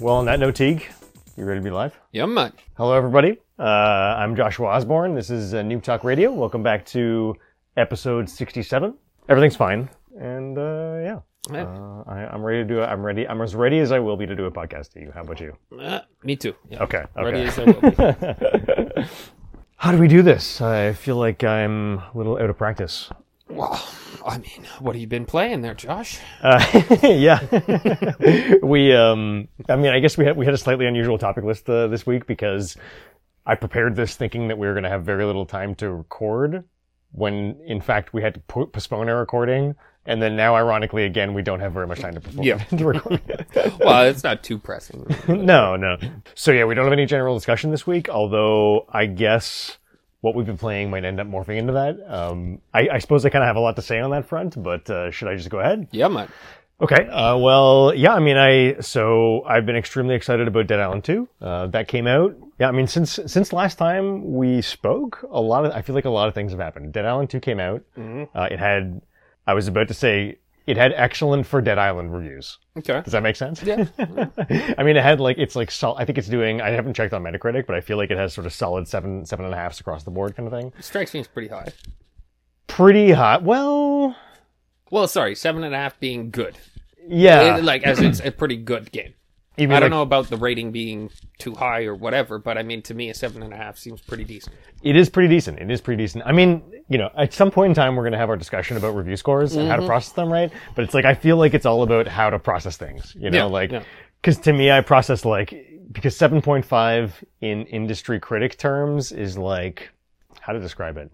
Well, on that note, Tieg, you ready to be live? Yeah, man. Hello, everybody. Uh, I'm Joshua Osborne. This is uh, Noob Talk Radio. Welcome back to episode 67. Everything's fine, and uh, yeah, Yeah. uh, I, I'm ready to do. it. I'm ready. I'm as ready as I will be to do a podcast to you. How about you? Uh, me too. Yeah. Okay. Okay. as I will be. How do we do this? I feel like I'm a little out of practice. Well, I mean, what have you been playing there, Josh? Uh, yeah, we. Um, I mean, I guess we had we had a slightly unusual topic list uh, this week because I prepared this thinking that we were going to have very little time to record, when in fact we had to po- postpone our recording, and then now, ironically, again, we don't have very much time to perform Yeah. to record. well, it's not too pressing. no, no. So yeah, we don't have any general discussion this week. Although I guess what we've been playing might end up morphing into that. Um, I, I suppose I kind of have a lot to say on that front, but uh, should I just go ahead? Yeah, man. Okay. Uh, well, yeah. I mean, I so I've been extremely excited about Dead Island 2. Uh, that came out. Yeah. I mean, since since last time we spoke, a lot of I feel like a lot of things have happened. Dead Island 2 came out. Uh, it had. I was about to say it had excellent for Dead Island reviews. Okay. Does that make sense? Yeah. I mean, it had like it's like sol- I think it's doing. I haven't checked on Metacritic, but I feel like it has sort of solid seven seven and a halfs across the board kind of thing. Strikes me as pretty high. Pretty hot. Well, Well, sorry, seven and a half being good. yeah. It- like, as it's a pretty good game. Even I don't like- know about the rating being too high or whatever, but I mean, to me, a seven and a half seems pretty decent. It is pretty decent. It is pretty decent. I mean, you know, at some point in time, we're going to have our discussion about review scores and how Mm-hmm. to process them, right? But it's like, I feel like it's all about how to process things, you know, Yeah, like, yeah. cause to me, I process like, because 7.5 in industry critic terms is like, how to describe it?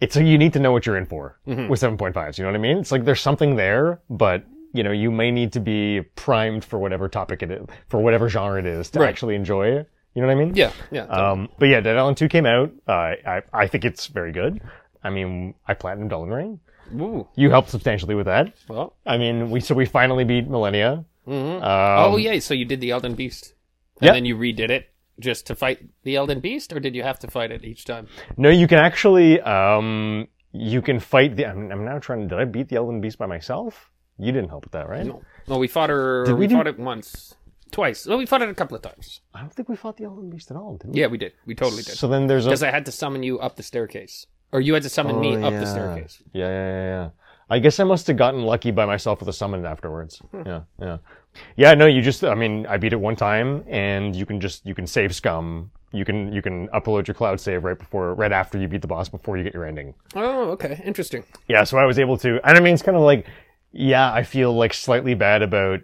It's a, you need to know what you're in for Mm-hmm. with 7.5s. You know what I mean? It's like there's something there, but you know, you may need to be primed for whatever topic it is, for whatever genre it is to Right. actually enjoy it. You know what I mean? Yeah, yeah. Um, but yeah, Dead Island 2 came out. Uh, I, I think it's very good. I mean, I platinumed Elden Ring. Ooh, You helped substantially with that. well. I mean, we, so we finally beat Malenia. Um, oh, yeah, so you did the Elden Beast. And then you redid it just to fight the Elden Beast, or did you have to fight it each time? No, you can actually, um, you can fight the, I'm, I'm now trying, to, did I beat the Elden Beast by myself? You didn't help with that, right? No. No, we fought her. Did we we do- fought it once. Twice. No, we fought it a couple of times. I don't think we fought the Elden Beast at all, did we? Yeah, we did. We totally did. So then there's a, Because I had to summon you up the staircase. Or you had to summon me Oh, up yeah. the staircase. Yeah, yeah, yeah, yeah. I guess I must have gotten lucky by myself with a summon afterwards. Hmm. Yeah, yeah. Yeah, no, you just, I mean, I beat it one time and you can just, you can save scum. You can, you can upload your cloud save right before, right after you beat the boss before you get your ending. Oh, okay. Interesting. Yeah, so I was able to, and I mean, it's kind of like, yeah, I feel like slightly bad about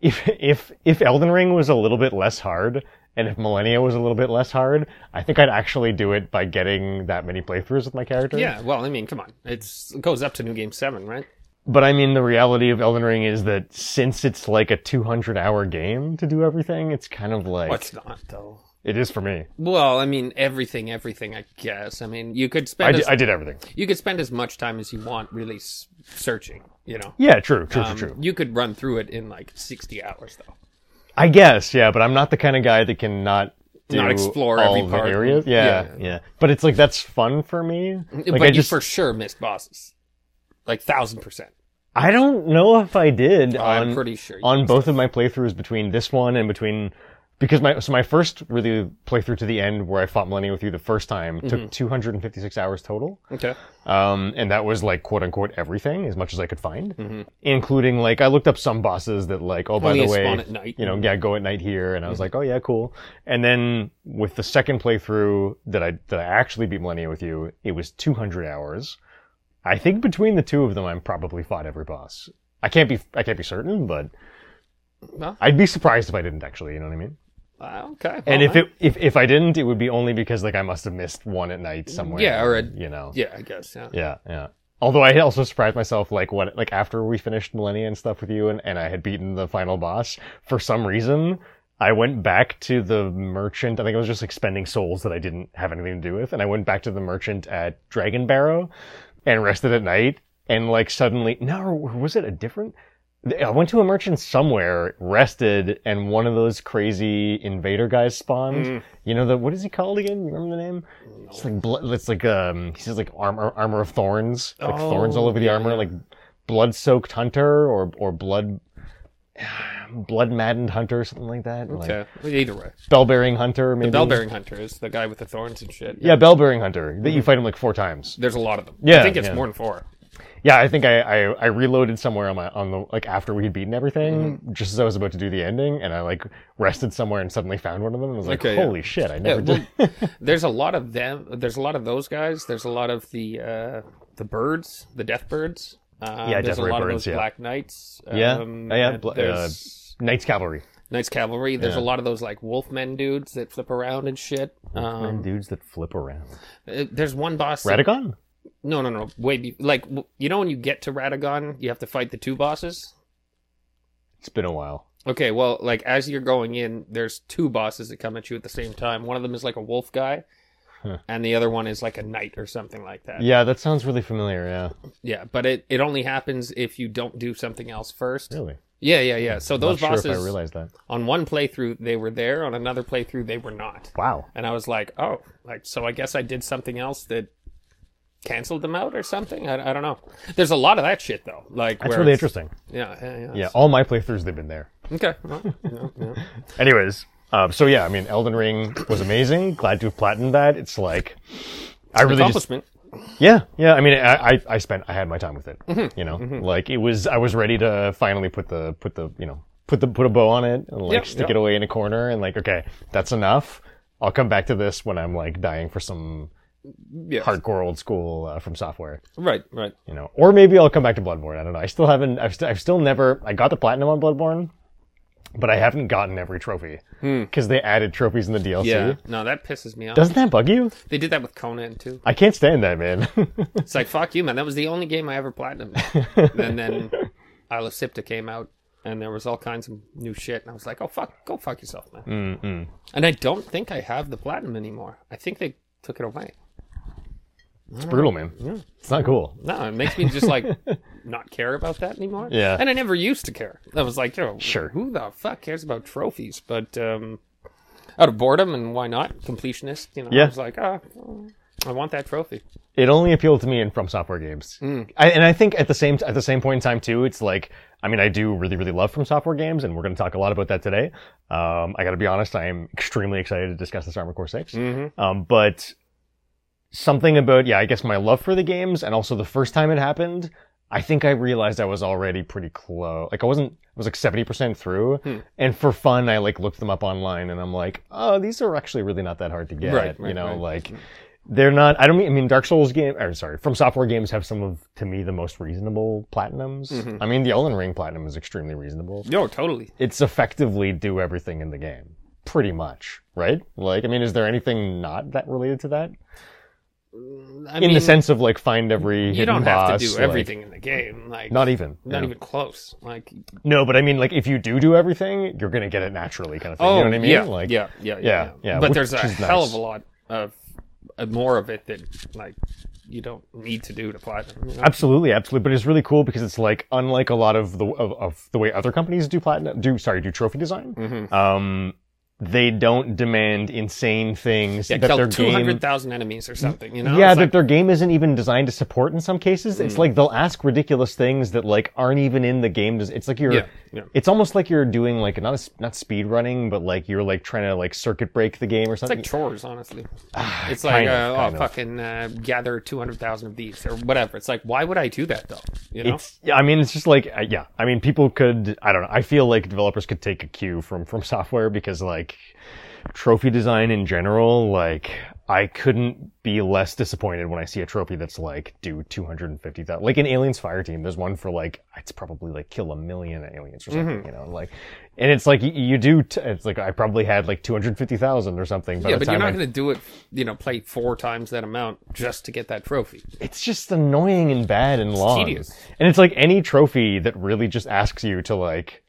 if, if, if Elden Ring was a little bit less hard and if Malenia was a little bit less hard, I think I'd actually do it by getting that many playthroughs with my character. Yeah, well, I mean, come on. It's, it goes up to New Game 7, right? But I mean, the reality of Elden Ring is that since it's like a 200 hour game to do everything, it's kind of like, What's not, though? It is for me. Well, I mean, everything, everything, I guess. I mean, you could I spend, did, I did everything. you could spend as much time as you want really s- searching, you know? Yeah, true, true, Um, true, true. You could run through it in like 60 hours, though. I guess, yeah, but I'm not the kind of guy that can not Not explore all every the part. areas. Yeah, Yeah. yeah, But it's like, that's fun for me. Like, but I you just, for sure missed bosses. Like, thousand percent. I don't know if I did on, I'm pretty sure. you on both of my playthroughs between this one and between because my so my first really playthrough to the end where I fought Malenia with you the first time Mm-hmm. took 256 hours total. Okay. Um, and that was like quote unquote everything as much as I could find, including like I looked up some bosses that like oh by Mm-hmm. Only the way spawn at night. you know yeah go at night here and I was like oh yeah cool and then with the second playthrough that I that I actually beat Malenia with you it was 200 hours. I think between the two of them I'm probably fought every boss. I can't be I can't be certain but Well, I'd be surprised if I didn't actually you know what I mean. Uh, okay. And well, if it if if I didn't, it would be only because like I must have missed one at night somewhere. Yeah, or a- you know. Yeah, I guess, yeah. Yeah, yeah. Although I also surprised myself, like what, like after we finished Malenia and stuff with you, and, and I had beaten the final boss, for some reason, I went back to the merchant. I think I was just like spending souls that I didn't have anything to do with, and I went back to the merchant at Dragonbarrow, and rested at night, and like suddenly, no, or was it a different? I went to a merchant somewhere, rested, and one of those crazy invader guys spawned. Mm. You know the what is he called again? You remember the name? It's like blood. It's like um. He says like armor armor of thorns, like thorns all Oh, over the yeah, armor, like blood soaked hunter or or blood. Blood Maddened Hunter, or something like that. Like, Either way, Bell Bearing Hunter, maybe. the bell bearing hunter is the guy with the thorns and shit. Yeah, Bell Bearing Hunter. That you fight him like four times. There's a lot of them. Yeah, I think it's yeah. more than four. Yeah, I think I, I, I reloaded somewhere on my on the like after we had beaten everything, Mm-hmm. just as I was about to do the ending, and I like rested somewhere and suddenly found one of them and was like, Okay, yeah. holy shit, I never well, did. There's a lot of them. There's a lot of those guys. There's a lot of the uh, the birds, the death birds. Uh, Yeah, there's death a lot of birds, those yeah. black knights. Yeah. Um, yeah, and uh, there's Night's Cavalry. Night's Cavalry. There's Yeah. a lot of those like wolfmen dudes that flip around and shit. and Um, dudes that flip around. uh, there's one boss. Radagon? No, no, no. Be- like you know when you get to Radagon, you have to fight the two bosses. It's been a while. Okay, well, like as you're going in, there's two bosses that come at you at the same time. One of them is like a wolf guy, Huh. and the other one is like a knight or something like that. Yeah, that sounds really familiar. Yeah, Yeah, but it, it only happens if you don't do something else first. really. Yeah, yeah, yeah. So those bosses sure if I realized that. on one playthrough they were there, on another playthrough they were not. Wow. And I was like, oh, like so I guess I did something else that canceled them out or something. I, I don't know. There's a lot of that shit though. Like That's where really interesting. Yeah, yeah, yeah. Yeah, all my playthroughs they've been there. Okay. Well, yeah, yeah. Anyways, um, so yeah, I mean, Elden Ring was amazing. Glad to have platinumed that. It's like I really just Accomplishment. Yeah, yeah. I mean, I, I, I spent, I had my time with it. Mm-hmm. You know, like it was, I was ready to finally put the, put the, you know, put the, put a bow on it and like Yep, stick yep. it away in a corner and like, okay, that's enough. I'll come back to this when I'm like dying for some Yeah. hardcore old school uh, FromSoftware, Right, right. you know, or maybe I'll come back to Bloodborne. I don't know. I still haven't, I've, st- I've still never, I got the platinum on Bloodborne, but I haven't gotten every trophy because they added trophies in the DLC. Hmm. Yeah. No, that pisses me off. Doesn't that bug you? They did that with Conan too. I can't stand that, man. It's like fuck you, man. That was the only game I ever platinumed. and then Isle of Siptah came out, and there was all kinds of new shit, and I was like, oh fuck, go fuck yourself, man. Mm-mm. And I don't think I have the platinum anymore. I think they took it away. It's brutal, man. It's not cool. No, it makes me just like not care about that anymore. Yeah. And I never used to care. I was like, yo, Sure. who the fuck cares about trophies? But um, out of boredom and why not? Completionist, you know. Yeah. I was like, ah, I want that trophy. it only appealed to me in FromSoftware games Mm. I, and i think at the same at the same point in time too it's like i mean i do really really love FromSoftware games and we're going to talk a lot about that today um, i gotta be honest i am extremely excited to discuss this Armored Core 6 Mm-hmm. um, but something about yeah i guess my love for the games and also the first time it happened i think i realized i was already pretty close like i wasn't i was like 70% through Hmm. and for fun i like looked them up online and i'm like oh these are actually really not that hard to get Right, you right, know right. like they're not i don't mean i mean dark souls game or sorry FromSoftware games have some of to me the most reasonable platinums Mm-hmm. i mean the Elden ring platinum is extremely reasonable No, totally. it's effectively do everything in the game pretty much right like i mean is there anything not that related to that I in mean, the sense of like find every you don't have boss, to do like- everything in the game. Like not even not yeah. even close. Like no but i mean like if you do do everything you're gonna get it naturally kind of thing oh you know what i mean yeah, like yeah, yeah, yeah, yeah, yeah, But which there's a hell nice. of a lot of uh, more of it that like you don't need to do to platinum. You know? Absolutely, absolutely. But it's really cool because it's like unlike a lot of the of, of the way other companies do platinum do sorry do trophy design. Mhm. Um, they don't demand insane things Yeah, that their two game. hundred thousand enemies or something. You know? yeah, It's that like, their game isn't even designed to support in some cases. It's like they'll ask ridiculous things that like aren't even in the game. It's like you're. Yeah, yeah. It's almost like you're doing like not a, not speed running, but like you're like trying to like circuit break the game or something. It's like chores, honestly. It's like, of, uh, oh, fucking uh, gather 200,000 of these or whatever. It's like, why would I do that though? You know? It's yeah. I mean, it's just like uh, yeah. I mean, people could. I don't know. I feel like developers could take a cue from from software because like trophy design in general, like I couldn't be less disappointed when I see a trophy that's like do two hundred and fifty thousand. Like in Aliens Fireteam, there's one for like it's probably like kill a million aliens or something. Mm-hmm. You know, like and it's like you, do. T- it's like I probably had like two hundred fifty thousand or something. Yeah, but you're not going to do it, you know, play four times that amount just to get that trophy. it's just annoying and bad and long. tedious. And it's like any trophy that really just asks you to like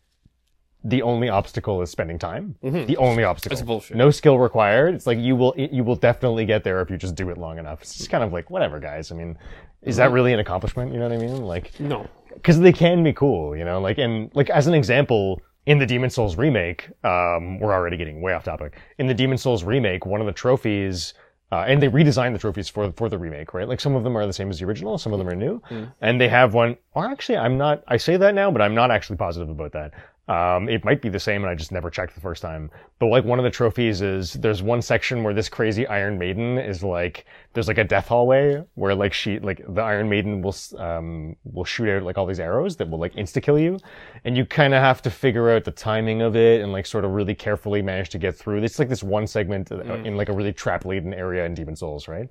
the only obstacle is spending time. The only obstacle. That's bullshit. No skill required. It's like you will you will definitely get there if you just do it long enough. It's just kind of like whatever, guys. I mean, is that really an accomplishment? You know what I mean? Like No. because they can be cool, you know. Like and like as an example, in the Demon's Souls remake, um, we're already getting way off topic. In the Demon's Souls remake, one of the trophies, uh, and they redesigned the trophies for for the remake, right? Like some of them are the same as the original, some of them are new, and they have one. Or actually, I'm not. I say that now, but I'm not actually positive about that. Um, it might be the same, and I just never checked the first time. But like one of the trophies is there's one section where this crazy Iron Maiden is like there's like a death hallway where like she like the Iron Maiden will um will shoot out like all these arrows that will like insta kill you, and you kind of have to figure out the timing of it and like sort of really carefully manage to get through. It's like this one segment uh, in like a really trap laden area in Demon's Souls, right?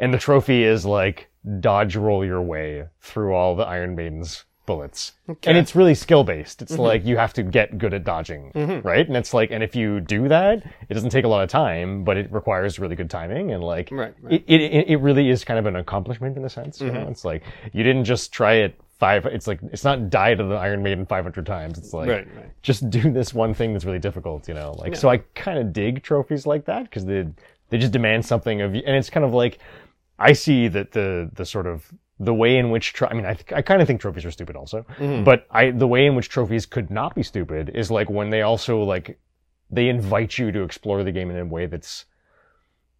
And the trophy is like dodge roll your way through all the Iron Maiden's bullets. And it's really skill based. It's mm-hmm. like you have to get good at dodging, mm-hmm. right? And it's like, and if you do that, it doesn't take a lot of time, but it requires really good timing. And like, Right, right. It, it, it really is kind of an accomplishment in a sense. You know? Mm-hmm. It's like, you didn't just try it five, it's like, it's not die to the Iron Maiden 500 times. It's like, Right, just do this one thing that's really difficult, you know? Like, so I kind of dig trophies like that because they, they just demand something of you. And it's kind of like, I see that the, the sort of, the way in which, tro- I mean, I, th- I kind of think trophies are stupid also, mm-hmm. but I, the way in which trophies could not be stupid is like when they also like, they invite you to explore the game in a way that's,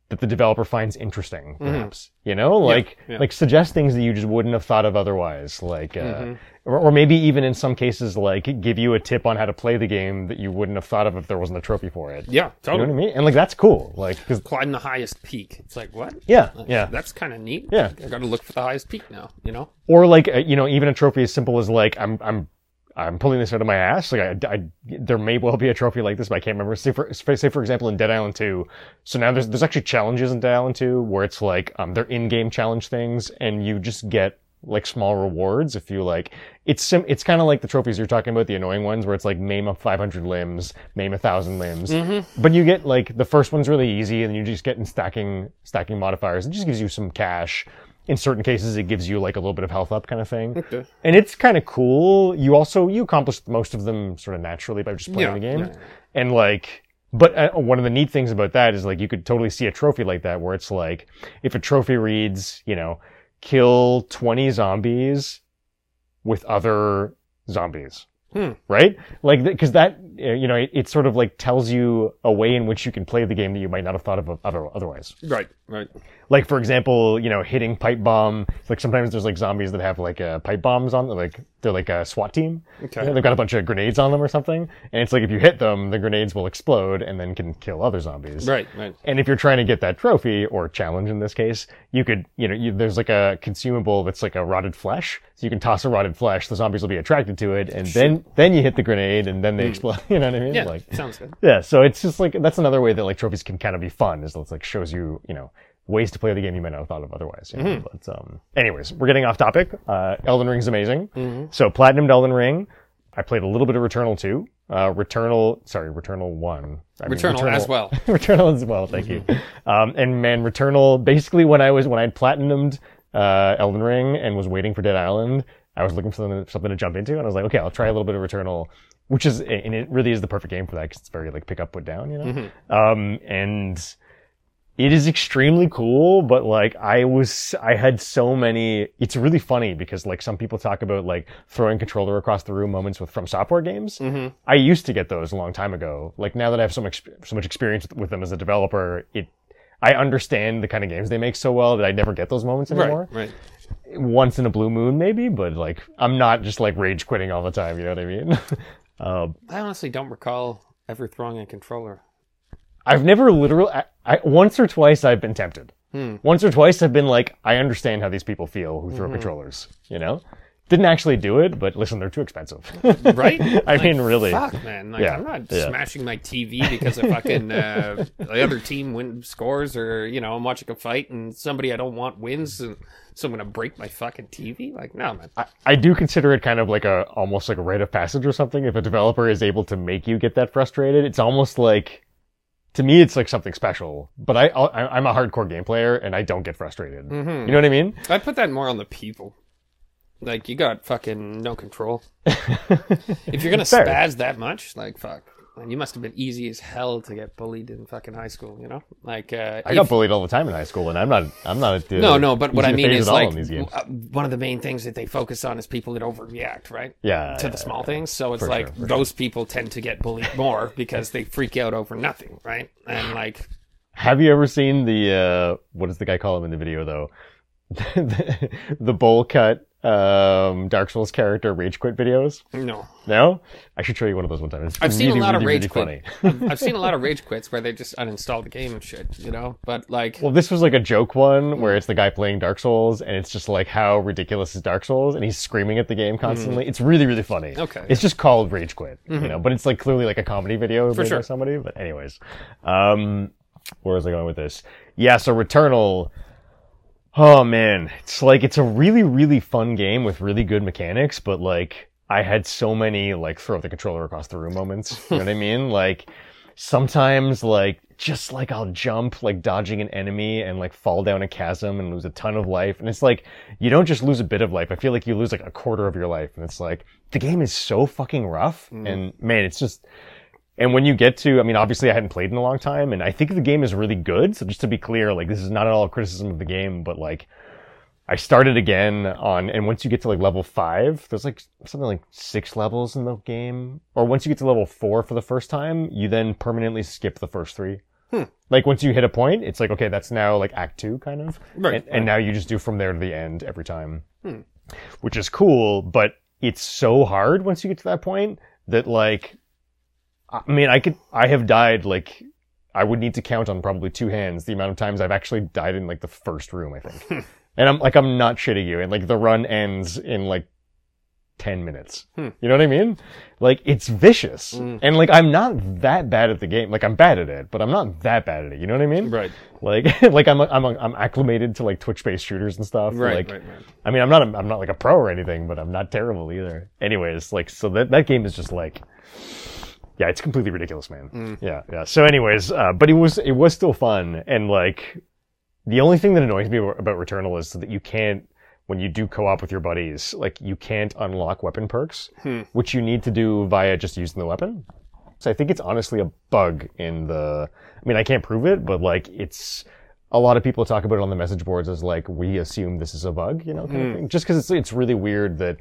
that the developer finds interesting, mm-hmm. perhaps. You know, like yeah. like suggest things that you just wouldn't have thought of otherwise. Like, uh, mm-hmm. Or, or maybe even in some cases, like give you a tip on how to play the game that you wouldn't have thought of if there wasn't a trophy for it. Yeah, You know totally. what I mean? And like that's cool. Like, cause Climb the highest peak. It's like what? yeah, yeah. That's kind of neat. Yeah. I got to look for the highest peak now. You know. Or like uh, you know, even a trophy as simple as like I'm I'm I'm pulling this out of my ass. Like I, I there may well be a trophy like this, but I can't remember. Say for say for example in Dead Island 2. So now there's there's actually challenges in Dead Island 2 where it's like um they're in-game challenge things and you just get like small rewards if you like it's sim- it's kind of like the trophies you're talking about the annoying ones where it's like maim a 500 limbs maim a thousand limbs. But you get like the first one's really easy and you're just getting stacking stacking modifiers. It just gives you some cash. In certain cases it gives you like a little bit of health up kind of thing. Okay. and it's kind of cool. You also you accomplish most of them sort of naturally by just playing Yeah, the game. yeah. and like but uh, one of the neat things about that is like you could totally see a trophy like that where it's like if a trophy reads you know kill 20 zombies with other zombies Hmm. right like because that uh, you know it, it sort of like tells you a way in which you can play the game that you might not have thought of other- otherwise Right. Right. Like for example, you know, hitting pipe bomb. Like sometimes there's like zombies that have like uh, pipe bombs on, them. like they're like a SWAT team. Okay. You know, they've got a bunch of grenades on them or something, and it's like if you hit them, the grenades will explode and then can kill other zombies. Right. Right. And if you're trying to get that trophy or challenge in this case, you could, you know, you, there's like a consumable that's like a rotted flesh. So you can toss a rotted flesh. The zombies will be attracted to it, and then then you hit the grenade, and then they explode. You know what I mean? Yeah. Like, sounds good. yeah, so it's just like that's another way that like trophies can kind of be fun. Is it's like shows you you know ways to play the game you might not have thought of otherwise. You know? But um, anyways, we're getting off topic. Uh, Elden Ring's amazing. So platinum Elden Ring. I played a little bit of Returnal 2. Uh, Returnal, sorry, Returnal 1. I mean, Returnal as well. Returnal as well, thank you. Um, and man, Returnal, basically when I was, when I had platinumed, uh, Elden Ring and was waiting for Dead Island, I was looking for something, something to jump into and I was like, okay, I'll try a little bit of Returnal, which is, and it really is the perfect game for that because it's very like pick up, put down, you know? Um, and it is extremely cool, but like I was, I had so many, it's really funny because like some people talk about like throwing controller across the room moments with FromSoftware games. Mm-hmm. I used to get those a long time ago. Like now that I have so much, so much experience with them as a developer, it, I understand the kind of games they make so well that I never get those moments anymore. Right. Right. Once in a blue moon, maybe, but like I'm not just like rage quitting all the time. You know what I mean? um, I honestly don't recall ever throwing a controller. I've never literally, I, I, once or twice I've been tempted. Hmm. Once or twice I've been like, I understand how these people feel who throw Mm-hmm. controllers, you know? Didn't actually do it, but listen, they're too expensive. Right? I Like, mean, really. Fuck, man. Like, Yeah, I'm not yeah. smashing my TV because a fucking uh, the other team win scores, or you know, I'm watching a fight and somebody I don't want wins, and so I'm gonna break my fucking TV. Like, no, man. I, I do consider it kind of like a, almost like a rite of passage or something. If a developer is able to make you get that frustrated, it's almost like, to me, it's like something special. But I, I I'm a hardcore game player and I don't get frustrated. Mm-hmm. You know what I mean? I put that more on the people. Like, you got fucking no control. if you're gonna Fair. spaz that much, like, fuck. Man, you must have been easy as hell to get bullied in fucking high school, you know? Like, uh, I got bullied all the time in high school, and I'm not. I'm not. Uh, No, no, but what I mean is all like uh, one of the main things that they focus on is people that overreact, right? Yeah, To yeah, the small things. So it's For like sure, those people tend to get bullied more because they freak out over nothing, right? And like, Have you ever seen the uh what does the guy call him in the video though? the bowl cut um, Dark Souls character rage quit videos? No, No, I should show you one of those one time. It's I've seen a lot really, of rage really quit. I've, seen a lot of rage quits where they just uninstall the game and shit. You know, but like, Well, this was like a joke one where it's the guy playing Dark Souls, and it's just like how ridiculous is Dark Souls, and he's screaming at the game constantly. It's really, really funny. Mm-hmm. Okay. Mm-hmm. It's just called Rage Quit, you know, but it's like clearly like a comedy video made sure. by somebody. But anyways, um, where was I going with this? Yeah, so Returnal. Oh man, it's like it's a really, really fun game with really good mechanics, but like I had so many like throw the controller across the room moments. You know what I mean? Like sometimes like just like I'll jump like dodging an enemy and like fall down a chasm and lose a ton of life. And it's like you don't just lose a bit of life. I feel like you lose like a quarter of your life. And it's like the game is so fucking rough. Mm. And man, it's just and when you get to, I mean, obviously I hadn't played in a long time, and I think the game is really good. So just to be clear, like this is not at all a criticism of the game, but like I started again on, and once you get to like level five, there's like something like six levels in the game, or once you get to level four for the first time, you then permanently skip the first three. Hmm. Like once you hit a point, it's like okay, that's now like Act Two kind of, Right, And, and now you just do from there to the end every time, hmm. which is cool. But it's so hard once you get to that point that like I mean, I could, I have died like, I would need to count on probably two hands the amount of times I've actually died in like the first room, I think. and I'm like, I'm not shitting you. And like the run ends in like 10 minutes. Hmm. You know what I mean? Like it's vicious. Mm. And like I'm not that bad at the game. Like I'm bad at it, but I'm not that bad at it. You know what I mean? right, Like, like I'm, I'm, I'm acclimated to like Twitch-based shooters and stuff. right, Like, right, right. I mean, I'm not, a, I'm not like a pro or anything, but I'm not terrible either. Anyways, like, so that, that game is just like, yeah, it's completely ridiculous, man. Yeah, yeah. So anyways, uh, but it was, it was still fun. And like, the only thing that annoys me about Returnal is that you can't, when you do co-op with your buddies, like you can't unlock weapon perks, Hmm. which you need to do via just using the weapon. So I think it's honestly a bug in the, I mean, I can't prove it, but like it's, a lot of people talk about it on the message boards as like, we assume this is a bug, you know, kind of thing. Just cause it's, it's really weird that,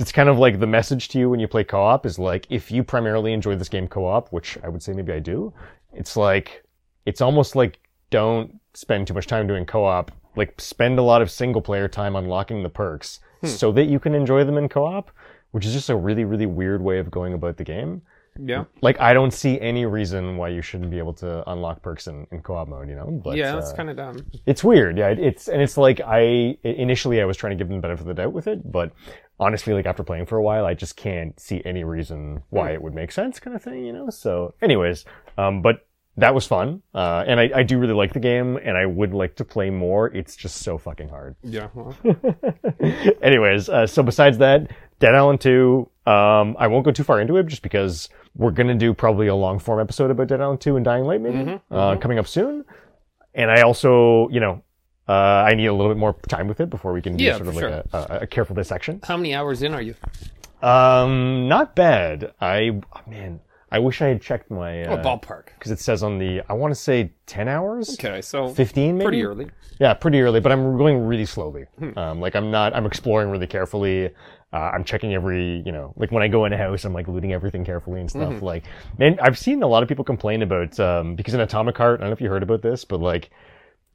it's kind of like the message to you when you play co-op is like, if you primarily enjoy this game co-op, which I would say maybe I do, it's like, it's almost like don't spend too much time doing co-op. Like spend a lot of single player time unlocking the perks so that you can enjoy them in co-op, which is just a really, really weird way of going about the game Yeah, like I don't see any reason why you shouldn't be able to unlock perks in, in co-op mode, you know. But yeah, that's uh, kind of dumb. it's weird. Yeah, it, it's and it's like I initially I was trying to give them the benefit of the doubt with it, but honestly, like after playing for a while, I just can't see any reason why it would make sense, kind of thing, you know. So, anyways, um, but that was fun, uh, and I, I do really like the game, and I would like to play more. It's just so fucking hard. Yeah, well, Anyways, uh, so besides that, Dead Island 2, um, I won't go too far into it just because we're going to do probably a long form episode about Dead Island 2 and Dying Light maybe, Mhm, uh, coming up soon. And I also, you know, uh, I need a little bit more time with it before we can do Yeah, sort of for like a, a, a careful dissection. how many hours in are you? Um, not bad. I, oh, man, I wish I had checked my, Oh, uh, ballpark. cause it says on the, I want to say 10 hours? Okay, so 15 maybe? pretty early. Yeah, pretty early, but I'm going really slowly. Hmm. Um, like I'm not, I'm exploring really carefully. Uh, I'm checking every, you know, like when I go in a house, I'm like looting everything carefully and Mm-hmm. stuff. Like, man, I've seen a lot of people complain about, um, because in Atomic Heart, I don't know if you heard about this, but like,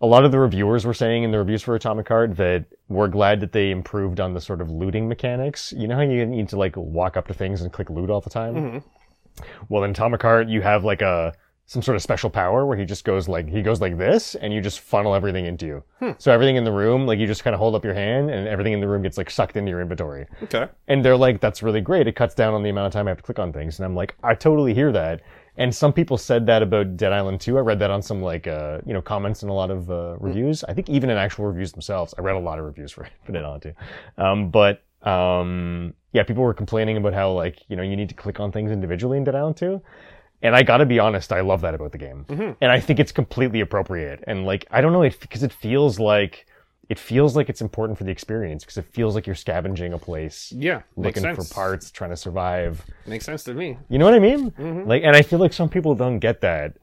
a lot of the reviewers were saying in the reviews for Atomic Heart that we're glad that they improved on the sort of looting mechanics. You know how you need to like walk up to things and click loot all the time? Mhm. Well, in Atomic Heart, you have like a some sort of special power where he just goes like he goes like this, and you just funnel everything into you. Hmm. So everything in the room, like you just kind of hold up your hand, and everything in the room gets like sucked into your inventory. Okay. And they're like, "That's really great. It cuts down on the amount of time I have to click on things." And I'm like, "I totally hear that." And some people said that about Dead Island 2. I read that on some like uh, you know comments in a lot of uh, reviews. I think even in actual reviews themselves. I read a lot of reviews for for Dead Island 2. Um, but um, yeah, people were complaining about how like you know you need to click on things individually in Dead Island 2. And I gotta be honest, I love that about the game, and I think it's completely appropriate. And like, I don't know, it because it feels like it feels like it's important for the experience because it feels like you're scavenging a place, Yeah, looking for parts, trying to survive. Makes sense to me. You know what I mean? Mm-hmm. Like, and I feel like some people don't get that.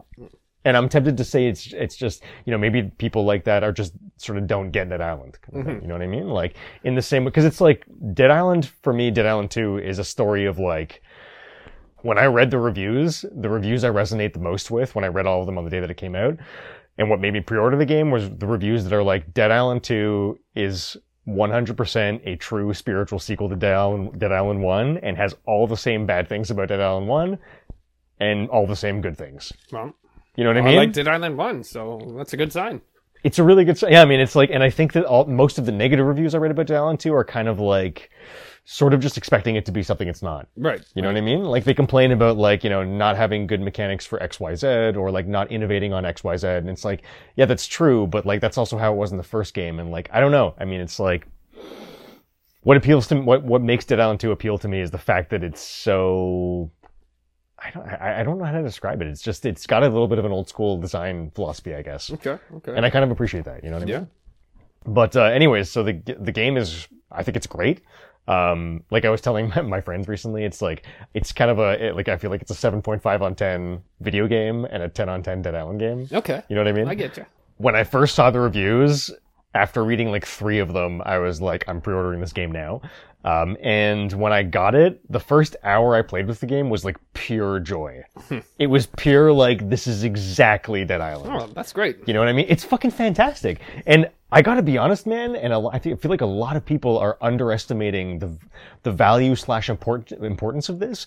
And I'm tempted to say it's it's just you know maybe people like that are just sort of don't get Dead Island. Kind of thing, mm-hmm. you know what I mean? Like in the same way because it's like Dead Island for me. Dead Island Two is a story of like when I read the reviews, the reviews I resonate the most with when I read all of them on the day that it came out. And what made me pre-order the game was the reviews that are like Dead Island 2 is 100% a true spiritual sequel to Dead Island, Dead Island 1 and has all the same bad things about Dead Island 1 and all the same good things. Well, You know what I I mean? like Dead Island 1, so that's a good sign. it's a really good sign. yeah i mean it's like and i think that all most of the negative reviews i read about Dead Island 2 are kind of like sort of just expecting it to be something it's not Right. you know what i mean like they complain about like you know not having good mechanics for xyz or like not innovating on xyz and it's like yeah that's true but like that's also how it was in the first game and like i don't know i mean it's like what appeals to what what makes Dead Island 2 appeal to me is the fact that it's so I don't I, I don't know how to describe it. It's just it's got a little bit of an old school design philosophy, I guess Okay. Okay. and I kind of appreciate that. You know what I mean? Yeah. But uh, anyways, so the the game is, I think it's great. Um, like I was telling my, friends recently, it's like it's kind of a it, like I feel like it's a seven point five on ten video game and a ten on ten Dead Island game. okay. You know what I mean? I get you. when I first saw the reviews, after reading like three of them, I was like, I'm pre-ordering this game now. Um, and when I got it, the first hour I played with the game was like pure joy. it was pure like this is exactly Dead Island. Oh, that's great. You know what I mean? It's fucking fantastic. And I gotta be honest, man, and I feel like a lot of people are underestimating the, the value slash import, importance of this.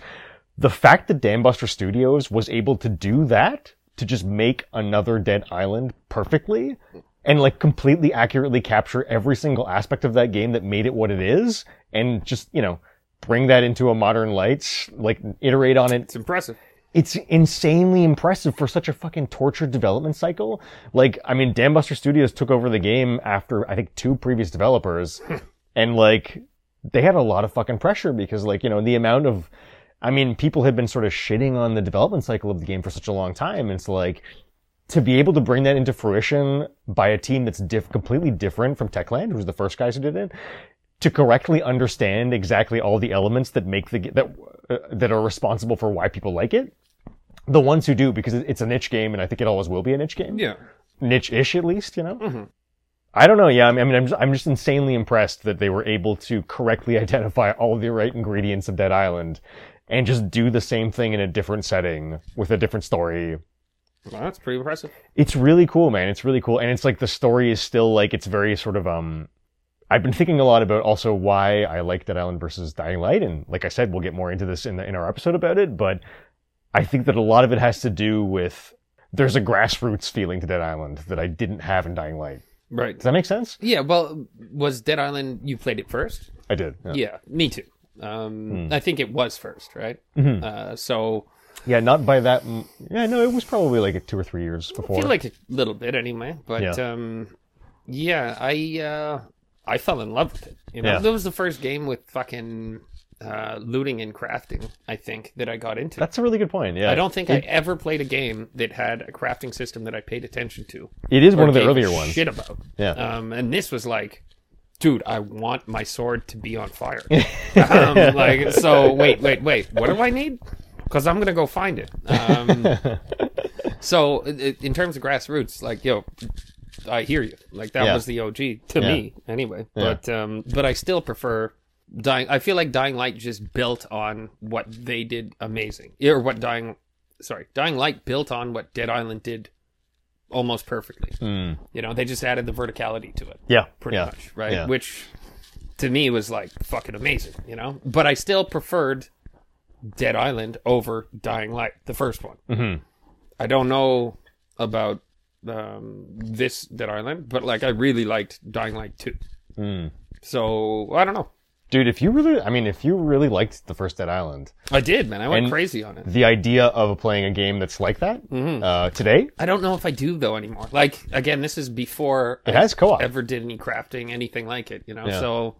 The fact that Dambuster Studios was able to do that, to just make another Dead Island perfectly, and like completely accurately capture every single aspect of that game that made it what it is, and just, you know, bring that into a modern light, like iterate on it It's impressive. It's insanely impressive for such a fucking tortured development cycle. Like, I mean, Dambuster Studios took over the game after I think two previous developers, and like they had a lot of fucking pressure because like you know the amount of, I mean, people had been sort of shitting on the development cycle of the game for such a long time. It's like to be able to bring that into fruition by a team that's diff- completely different from Techland, who's the first guys who did it, to correctly understand exactly all the elements that make the that uh, that are responsible for why people like it. The ones who do, because it's a niche game, and I think it always will be a niche game, Yeah. niche-ish at least, you know. Mhm. I don't know. Yeah, I mean, I'm just, I'm just insanely impressed that they were able to correctly identify all the right ingredients of Dead Island, and just do the same thing in a different setting with a different story Well, that's pretty impressive. it's really cool, man. It's really cool, and it's like the story is still like it's very sort of um. I've been thinking a lot about also why I like Dead Island versus Dying Light, and like I said, we'll get more into this in the, in our episode about it. But I think that a lot of it has to do with there's a grassroots feeling to Dead Island that I didn't have in Dying Light. Right. Does that make sense? Yeah. Well, was Dead Island? You played it first? I did. Yeah, Yeah. Me too. Um, Hmm. I think it was first, right? Mhm. Uh, so yeah not by that. m- Yeah, no, it was probably like two or three years before. I feel like a little bit anyway. But Yeah. um, yeah, I uh, I fell in love with it. You know, Yeah. that was the first game with fucking uh, looting and crafting. I think that I got into. That's a really good point. Yeah, I don't think I ever played a game that had a crafting system that I paid attention to. It is one of the earlier ones. Shit about. Yeah. Um, and this was like, dude, I want my sword to be on fire. um, like, so wait, wait, wait. What do I need? Because I'm gonna go find it. Um, so in terms of grassroots, like, yo, I hear you. Like that Yeah. was the OG to Yeah. me, anyway. Yeah. But um, but I still prefer. Dying, I feel like Dying Light just built on what they did amazing, or what Dying, sorry, Dying Light built on what Dead Island did almost perfectly. Mm. You know, they just added the verticality to it, Yeah, pretty much, right? Which to me was like fucking amazing, you know? But I still preferred Dead Island over Dying Light, the first one. Mhm. I don't know about um, this Dead Island, but like I really liked Dying Light 2. Mm. So I don't know. Dude, if you really, I mean, if you really liked the first Dead Island, I did, man. I went And- crazy on it. the idea of playing a game that's like that Mm-hmm. uh, today, I don't know if I do though anymore. Like again, this is before it I has co-op. ever did any crafting, anything like it, you know. Yeah. So,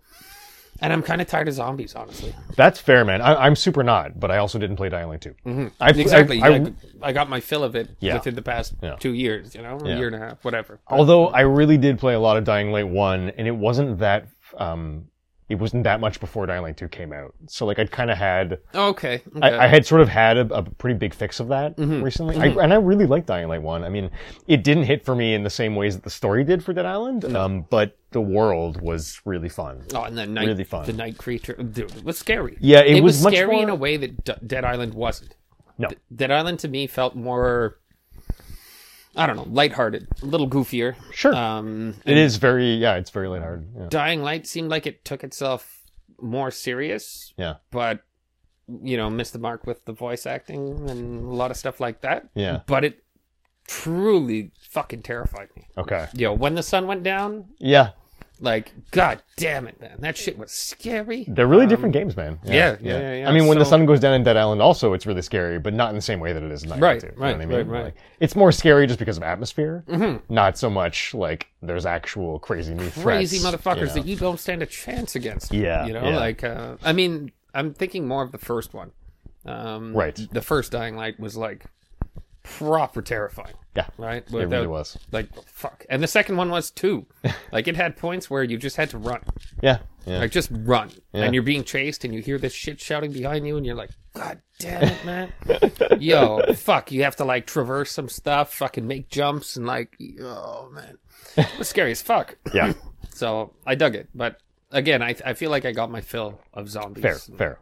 and I'm kind of tired of zombies, honestly. That's fair, man. I, I'm super not, but I also didn't play Dying Light 2. Mm-hmm. I, Exactly. I, I, I- I, got my fill of it Yeah. within the past Yeah. two years, you know, a Yeah. year and a half, whatever. although I really did play a lot of Dying Light 1, and it wasn't that, um, it wasn't that much before Dying Light 2 came out. So, like, I'd kind of had, Okay. okay. I, I had sort of had a, a pretty big fix of that Mm-hmm. recently. I, and I really liked Dying Light 1. I mean, it didn't hit for me in the same ways that the story did for Dead Island, um, but the world was really fun. oh, and the night, really fun. the night creature, dude, it was scary. Yeah, it, was, was, much scary more... in a way that D- Dead Island wasn't. No. D- Dead Island to me felt more I don't know, lighthearted, a little goofier. Sure. Um, it is very yeah, it's very lighthearted. Yeah. Dying Light seemed like it took itself more serious, Yeah. but you know, missed the mark with the voice acting and a lot of stuff like that. Yeah. But it truly fucking terrified me. Okay. Yo, when the sun went down, Yeah. Like, god damn it, man, that shit was scary. They're really different games, man. yeah, yeah, yeah, yeah. I mean, when the sun goes down in Dead Island, also it's really scary, but not in the same way that it is in Night Right, Two, you know right, I right, mean? right. Like, it's more scary just because of atmosphere, Mm-hmm. not so much like there's actual crazy new crazy threats, motherfuckers you know? that you don't stand a chance against. Yeah, you know, yeah. like uh, I mean, I'm thinking more of the first one. Um, Right. The first Dying Light was like proper terrifying. Yeah, Right. it really was. Like fuck, and the second one was too. like it had points where you just had to run, Yeah, yeah. like just run, Yeah. and you're being chased, and you hear this shit shouting behind you, and you're like, God damn it, man, yo, fuck, you have to like traverse some stuff, fucking make jumps, and like, oh man, it was scary as fuck. yeah. So I dug it, but again, I I feel like I got my fill of zombies. Fair, fair.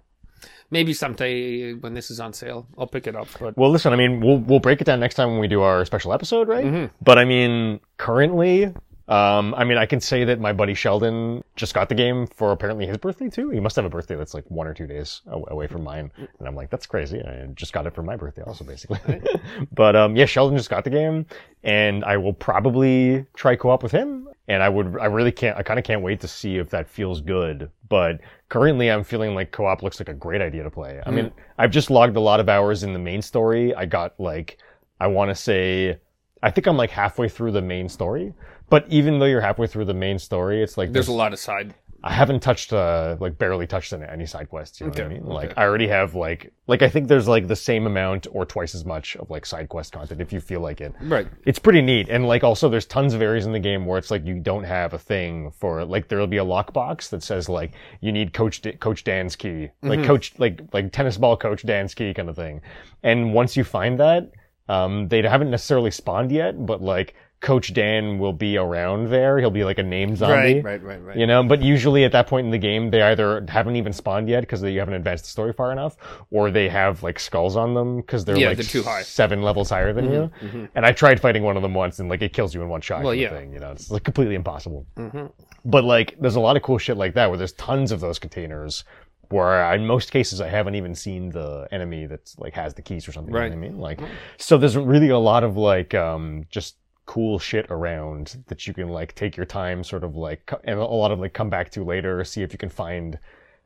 Maybe someday when this is on sale, I'll pick it up. But Well, listen, I mean, we'll we'll break it down next time when we do our special episode, right? Mm-hmm. But I mean, currently, um, I mean, I can say that my buddy Sheldon just got the game for apparently his birthday too. He must have a birthday that's like one or two days away from mine, and I'm like, that's crazy. I just got it for my birthday, also basically. but um, yeah, Sheldon just got the game, and I will probably try co-op with him. And I would, I really can't, I kind of can't wait to see if that feels good. But currently, I'm feeling like co-op looks like a great idea to play. I mean, I've just logged a lot of hours in the main story. I got like, I want to say, I think I'm like halfway through the main story. But even though you're halfway through the main story, it's like there's a lot of side. I haven't touched, uh, like barely touched any, any side quests. You know what I Okay, mean? okay. Like I already have like, like I think there's like the same amount or twice as much of like side quest content if you feel like it. Right. It's pretty neat. And like also there's tons of areas in the game where it's like you don't have a thing for like there'll be a lockbox that says like you need coach D- coach Dan's key. Like coach like like tennis ball coach Dan's key kind of thing. And once you find that, um they haven't necessarily spawned yet, but like Coach Dan will be around there. He'll be like a name zombie. Right. Right. Right. Right. You know, but usually at that point in the game, they either haven't even spawned yet because you haven't advanced the story far enough, or they have like skulls on them because they're Yeah, like they're too high. seven levels higher than mm-hmm, you. Mm-hmm. And I tried fighting one of them once, and like it kills you in one shot. Well, yeah. thing, you know, it's like completely impossible. Mm-hmm. But like, there's a lot of cool shit like that where there's tons of those containers. Where in most cases I haven't even seen the enemy that's like has the keys or something. Right. You know what I mean? Like, so there's really a lot of like um just cool shit around that you can like take your time, sort of like, and a lot of like come back to later, see if you can find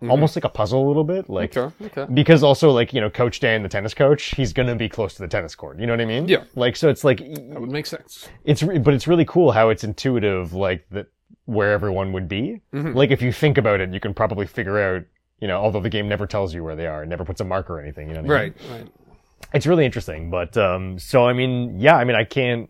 almost like a puzzle a little bit, like. Mm-hmm. Okay. Okay. Because also, like you know, Coach Dan, the tennis coach, he's gonna be close to the tennis court. You know what I mean? Yeah. Like, so it's like That would make sense. it's re- but it's really cool how it's intuitive like that where everyone would be Mm-hmm. like if you think about it you can probably figure out you know although the game never tells you where they are it never puts a marker or anything you know what I mean? Right. Right. it's really interesting but um so i mean yeah i mean i can't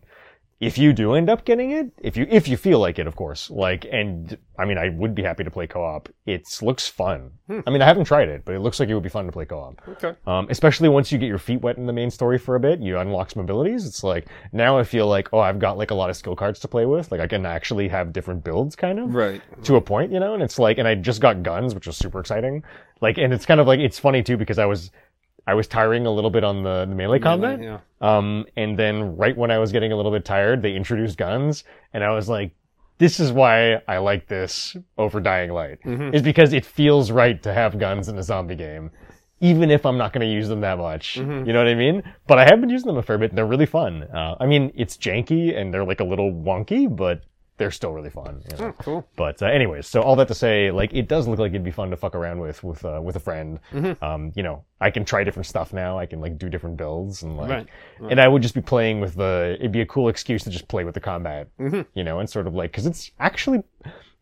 if you do end up getting it if you if you feel like it of course like and i mean i would be happy to play co-op it looks fun i mean i haven't tried it but it looks like it would be fun to play co-op Okay. um, especially once you get your feet wet in the main story for a bit, you unlock some abilities. It's like now I feel like oh, I've got like a lot of skill cards to play with. Like I can actually have different builds, kind of Right. to a point, you know. And it's like, and I just got guns, which was super exciting. Like, and it's kind of like it's funny too because I was I was tiring a little bit on the, the melee combat. Yeah. Um, and then right when I was getting a little bit tired, they introduced guns, and I was like, "This is why I like this over Dying Light, is because it feels right to have guns in a zombie game, even if I'm not going to use them that much. You know what I mean? But I have been using them a fair bit. and They're really fun. Uh, I mean, it's janky and they're like a little wonky, but they're still really fun. You know? Oh, cool. But uh, anyways, so all that to say, like it does look like it'd be fun to fuck around with with uh, with a friend. Mm-hmm. Um, you know, I can try different stuff now. I can like do different builds and like, Right, and I would just be playing with the. It'd be a cool excuse to just play with the combat. Mm-hmm. You know, and sort of like because it's actually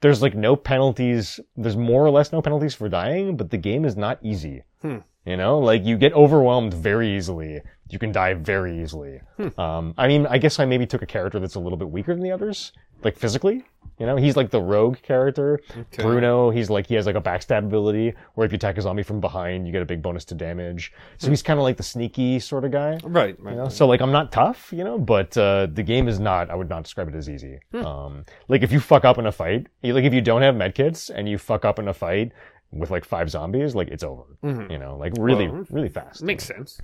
there's like no penalties. There's more or less no penalties for dying, but the game is not easy. Hmm. You know, like you get overwhelmed very easily. You can die very easily. Hmm. Um, I mean, I guess I maybe took a character that's a little bit weaker than the others, like physically. You know, he's like the rogue character. Okay. Bruno, he's like he has like a backstab ability where if you attack a zombie from behind, you get a big bonus to damage. So he's kind of like the sneaky sort of guy. Right. Right. You know? So like I'm not tough, you know, but uh, the game is not. I would not describe it as easy. Um, like if you fuck up in a fight, like if you don't have medkits and you fuck up in a fight with like five zombies, like it's over. You know, like really, Well, really fast. Makes sense.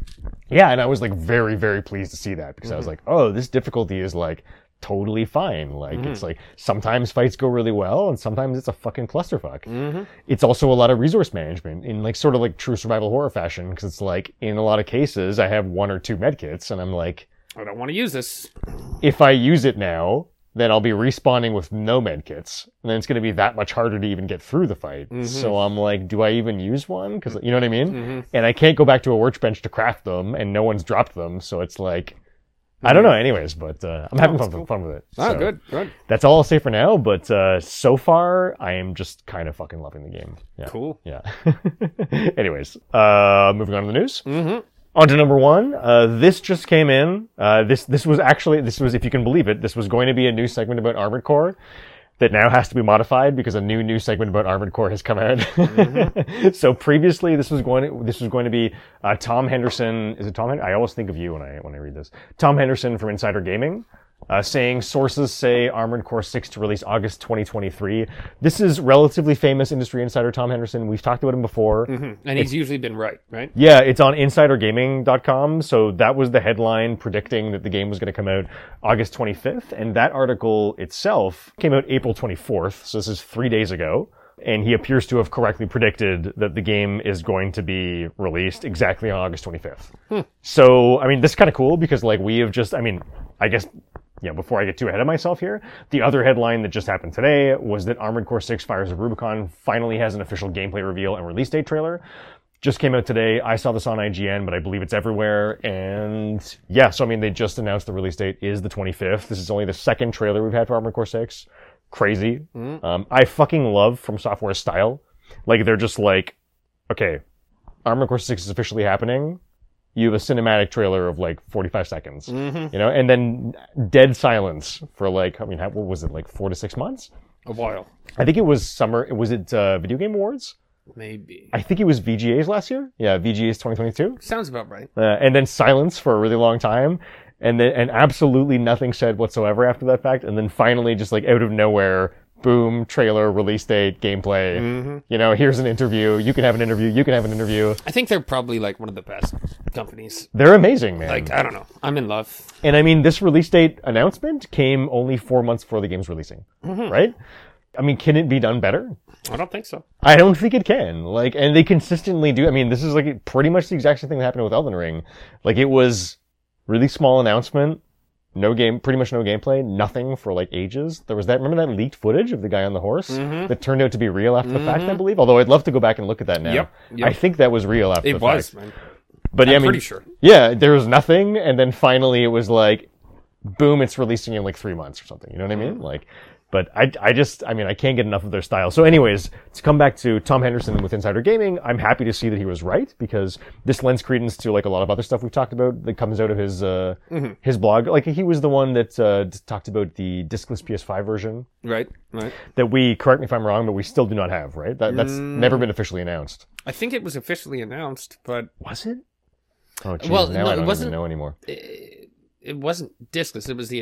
Yeah, and I was like very, very pleased to see that because I Mm-hmm. was like, oh, this difficulty is like totally fine. Like Mm-hmm. it's like sometimes fights go really well and sometimes it's a fucking clusterfuck. Mm-hmm. It's also a lot of resource management in like sort of like true survival horror fashion because it's like in a lot of cases I have one or two medkits and I'm like, I don't want to use this. if I use it now, then I'll be respawning with no medkits, and then it's going to be that much harder to even get through the fight. So I'm like, do I even use one? Because you know what I mean. And I can't go back to a workbench to craft them, and no one's dropped them. So it's like, I don't know. Anyways, but uh, I'm having fun, fun with it. Oh, So good, good, That's all I'll say for now. But uh, so far, I am just kind of fucking loving the game. Yeah. cool. Yeah. Anyways, uh, moving on to the news. Mm-hmm. On to number one. Uh, this just came in. Uh, this this was actually this was if you can believe it. This was going to be a new segment about Armored Core that now has to be modified because a new new segment about Armored Core has come out. so previously, this was going to, this was going to be uh, Tom Henderson. Is it Tom? Hen- I always think of you when I when I read this. Tom Henderson from Insider Gaming. Uh, saying sources say Armored Core 6 to release August 2023. This is relatively famous industry insider Tom Henderson. We've talked about him before. And he's usually been right, right? Yeah, it's on insidergaming.com. So that was the headline predicting that the game was going to come out August 25th. And that article itself came out April 24th. So this is three days ago. And he appears to have correctly predicted that the game is going to be released exactly on August 25th. So, I mean, this is kind of cool because, like, we have just, I mean, I guess, you know, before I get too ahead of myself here, the other headline that just happened today was that Armored Core 6 Fires of Rubicon finally has an official gameplay reveal and release date trailer just came out today. I saw this on IGN, but I believe it's everywhere. And yeah, so I mean, they just announced the release date is the 25th. This is only the second trailer we've had for Armored Core 6. Crazy. Um, I fucking love FromSoftware style. Like, they're just like, okay, Armored Core 6 is officially happening. You have a cinematic trailer of like 45 seconds, you know, and then dead silence for like, I mean, how, what was it, like four to six months? A while, I think it was summer. Was it uh, Video Game Awards? maybe. I think it was VGA's last year. Yeah, VGA's 2022. Sounds about right. Uh, and then silence for a really long time. And then, and absolutely nothing said whatsoever after that fact. And then finally, just like out of nowhere, boom, trailer, release date, gameplay. Mm-hmm. You know, here's an interview. You can have an interview. You can have an interview. I think they're probably like one of the best companies. They're amazing, man. Like I don't know, I'm in love. and I mean, this release date announcement came only four months before the game's releasing, mm-hmm. right? I mean, can it be done better? I don't think so. I don't think it can. Like, and they consistently do. I mean, this is like pretty much the exact same thing that happened with Elden Ring. Like, it was really small announcement, no game, pretty much no gameplay, nothing for like ages. There was that. Remember that leaked footage of the guy on the horse that turned out to be real after the fact, I believe. Although I'd love to go back and look at that now. Yep, yep. I think that was real after It the was, fact. man. But yeah, I mean, pretty sure. yeah, there was nothing, and then finally it was like, boom, it's releasing in like three months or something. You know what I mean? Mm-hmm. Like, but I, I just, I mean, I can't get enough of their style. So, anyways, to come back to Tom Henderson with Insider Gaming, I'm happy to see that he was right because this lends credence to like a lot of other stuff we've talked about that comes out of his uh, Mm-hmm. his blog. Like he was the one that uh, talked about the discless PS5 version Right, right. that we correct me if I'm wrong, but we still do not have. Right? That, that's Mm. never been officially announced. I think it was officially announced, but Was it? Oh, geez, Well, now no, I it don't wasn't- even know anymore. it, it wasn't diskless. It was the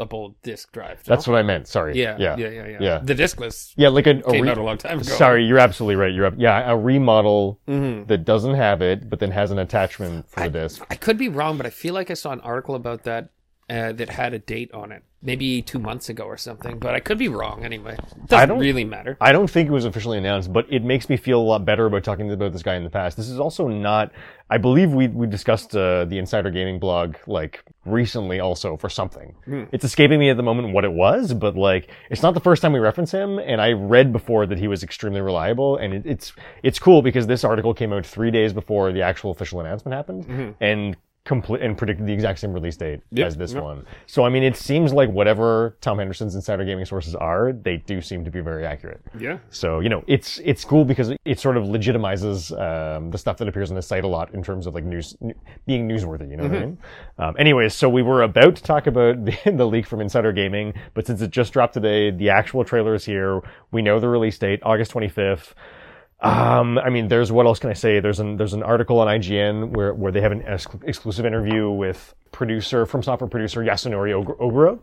attachable disk drive. no? That's what I meant. Sorry. yeah, Yeah. yeah, yeah, yeah, Yeah. The diskless Yeah, like a, a came re- out a long time ago. Sorry, you're absolutely right. You're up. Yeah, a remodel Mhm. that doesn't have it, but then has an attachment for the disc. I could be wrong, but I feel like I saw an article about that uh, that had a date on it, maybe two months ago or something. But I could be wrong anyway. It doesn't don't- really matter. I don't think it was officially announced, but it makes me feel a lot better about talking about this guy in the past. This is also not. I believe we we discussed uh, the Insider Gaming blog like recently also for something. It's escaping me at the moment what it was, but like it's not the first time we reference him. And I read before that he was extremely reliable, and it, it's it's cool because this article came out three days before the actual official announcement happened, and complete and predicted the exact same release date Yep, as this yep. one. So I mean, it seems like whatever Tom Henderson's Insider Gaming sources are, they do seem to be very accurate. Yeah. So you know, it's it's cool because it, sort of legitimizes um, the stuff that appears on the site a lot in terms of like news n- being newsworthy. You know what I mean? Um, anyways, so we were about to talk about the, the leak from Insider Gaming, but since it just dropped today, the actual trailer is here. We know the release date, August twenty fifth. Um, I mean, there's what else can I say? There's an there's an article on IGN where where they have an ex- exclusive interview with producer FromSoftware producer Yasunori Og- Ogura.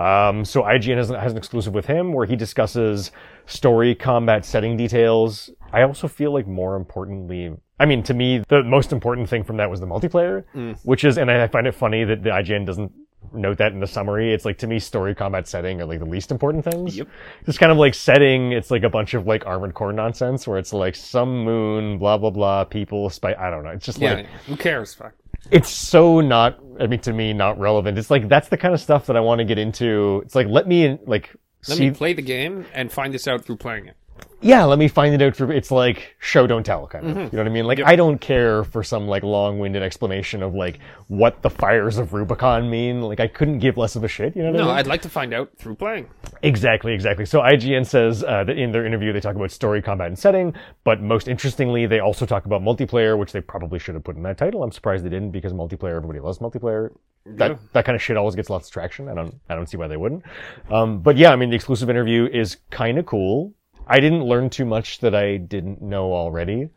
Um, so IGN has, has an exclusive with him where he discusses story, combat, setting details. I also feel like more importantly, I mean, to me, the most important thing from that was the multiplayer, which is, and I find it funny that the IGN doesn't note that in the summary. It's like to me, story, combat, setting are like the least important things. Yep. It's kind of like setting. It's like a bunch of like armored core nonsense where it's like some moon, blah blah blah, people, spy. I don't know. It's just Yeah, like who cares? Fuck. it's so not. I mean, to me, not relevant. It's like that's the kind of stuff that I want to get into. It's like let me like Let see. me play the game and find this out through playing it. Yeah, let me find it out for It's like show don't tell kind Mm-hmm. of. You know what I mean? Like I don't care for some like long-winded explanation of like what the fires of Rubicon mean. Like I couldn't give less of a shit. You know what I No, mean? I'd like to find out through playing. Exactly, exactly. So IGN says uh, that in their interview they talk about story, combat, and setting, but most interestingly, they also talk about multiplayer, which they probably should have put in that title. I'm surprised they didn't because multiplayer, everybody loves multiplayer. That Yeah. that kind of shit always gets lots of traction. I don't I don't see why they wouldn't. Um, but yeah, I mean the exclusive interview is kind of cool. I didn't learn too much that I didn't know already.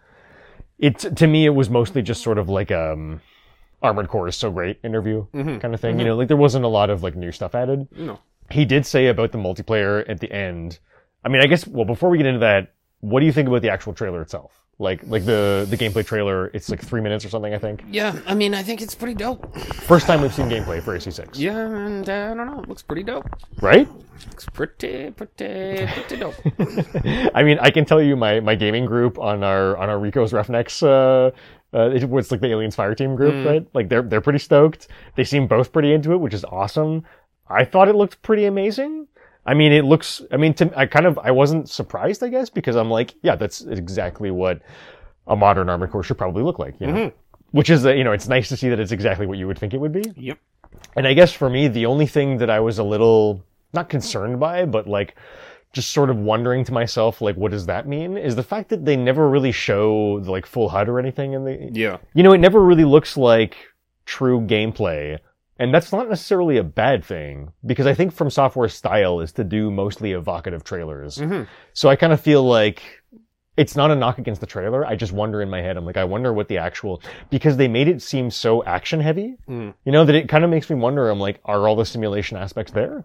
It to me it was mostly just sort of like um. Armored Core is so great interview kind of thing. You know, like there wasn't a lot of like new stuff added No. he did say about the multiplayer at the end. I mean, I guess well before we get into that, what do you think about the actual trailer itself? Like like the the gameplay trailer, it's like three minutes or something. I think Yeah, I mean, I think it's pretty dope. first time we've seen gameplay for AC6, Yeah, and uh, I don't know, it looks pretty dope. right? Looks pretty, pretty, pretty dope. I mean, I can tell you my my gaming group on our on our Rico's Refnex. Uh, uh, it was like the Aliens Fireteam group, right? Like they're they're pretty stoked. They seem both pretty into it, which is awesome. I thought it looked pretty amazing. I mean, it looks. I mean, to I kind of I wasn't surprised, I guess, because I'm like, yeah, that's exactly what a modern Armored Core should probably look like. You know, mm-hmm. which is you know, it's nice to see that it's exactly what you would think it would be. yep. And I guess for me, the only thing that I was a little not concerned by, but like just sort of wondering to myself, like, what does that mean? Is the fact that they never really show the like full HUD or anything in the, Yeah. you know, it never really looks like true gameplay. And that's not necessarily a bad thing because I think FromSoftware's style is to do mostly evocative trailers. Mhm. So I kind of feel like it's not a knock against the trailer. I just wonder in my head, I'm like, I wonder what the actual, because they made it seem so action heavy, Mm. you know, that it kind of makes me wonder, I'm like, are all the simulation aspects there?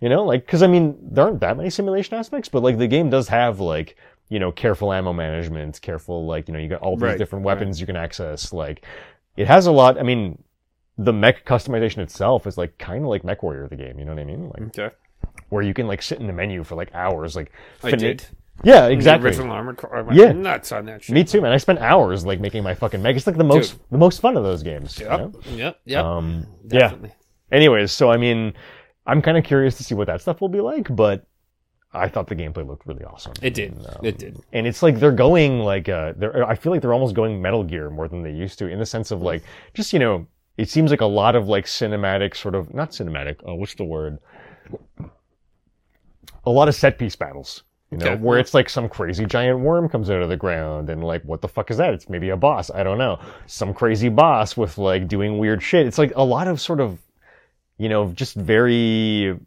You know, like, cause I mean, there aren't that many simulation aspects, but like the game does have like, you know, careful ammo management, careful, like, you know, you got all these Right, different weapons you can access. Like, it has a lot. I mean, the mech customization itself is like kind of like MechWarrior, the game. You know what I mean? Like, Okay. where you can like sit in the menu for like hours, like, I did. Yeah, exactly. The original Armored. I went Yeah. nuts on that shit. Me too, man. I spent hours like making my fucking mech. It's like the most, the most fun of those games. you Yep. know? Yep. Yep. Um, yeah. Anyways, so I mean, I'm kind of curious to see what that stuff will be like, but I thought the gameplay looked really awesome. It did. No. It did. and it's like they're going like uh they're I feel like they're almost going Metal Gear more than they used to in the sense of like just you know it seems like a lot of like cinematic sort of not cinematic oh what's the word? A lot of set piece battles you know Okay. where it's like some crazy giant worm comes out of the ground and like what the fuck is that? It's maybe a boss I don't know. Some crazy boss with like doing weird shit. It's like a lot of sort of you know just very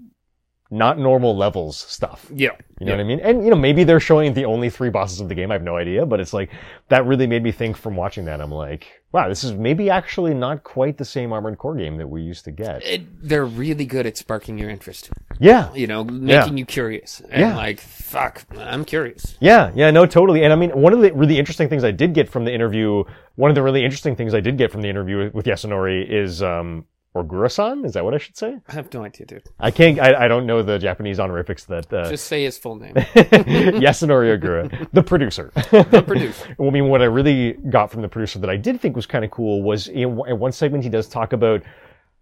not normal levels stuff Yeah. you know what I mean? And you know, maybe they're showing the only three bosses of the game. I have no idea, but it's like that really made me think from watching that. I'm like, wow, this is maybe actually not quite the same Armored Core game that we used to get. It, they're really good at sparking your interest. Yeah, You know, making Yeah. you curious. And Yeah. like, fuck, I'm curious. yeah, yeah, no, totally. And I mean, one of the really interesting things I did get from the interview, one of the really interesting things I did get from the interview with Yasunori is, um, Ogura-san. Is that what I should say? I have no idea, dude. I can't. I, I don't know the Japanese honorifics that. Uh, Just say his full name. Yasunori Ogura, the producer. the producer. Well, I mean, what I really got from the producer that I did think was kind of cool was in, in one segment he does talk about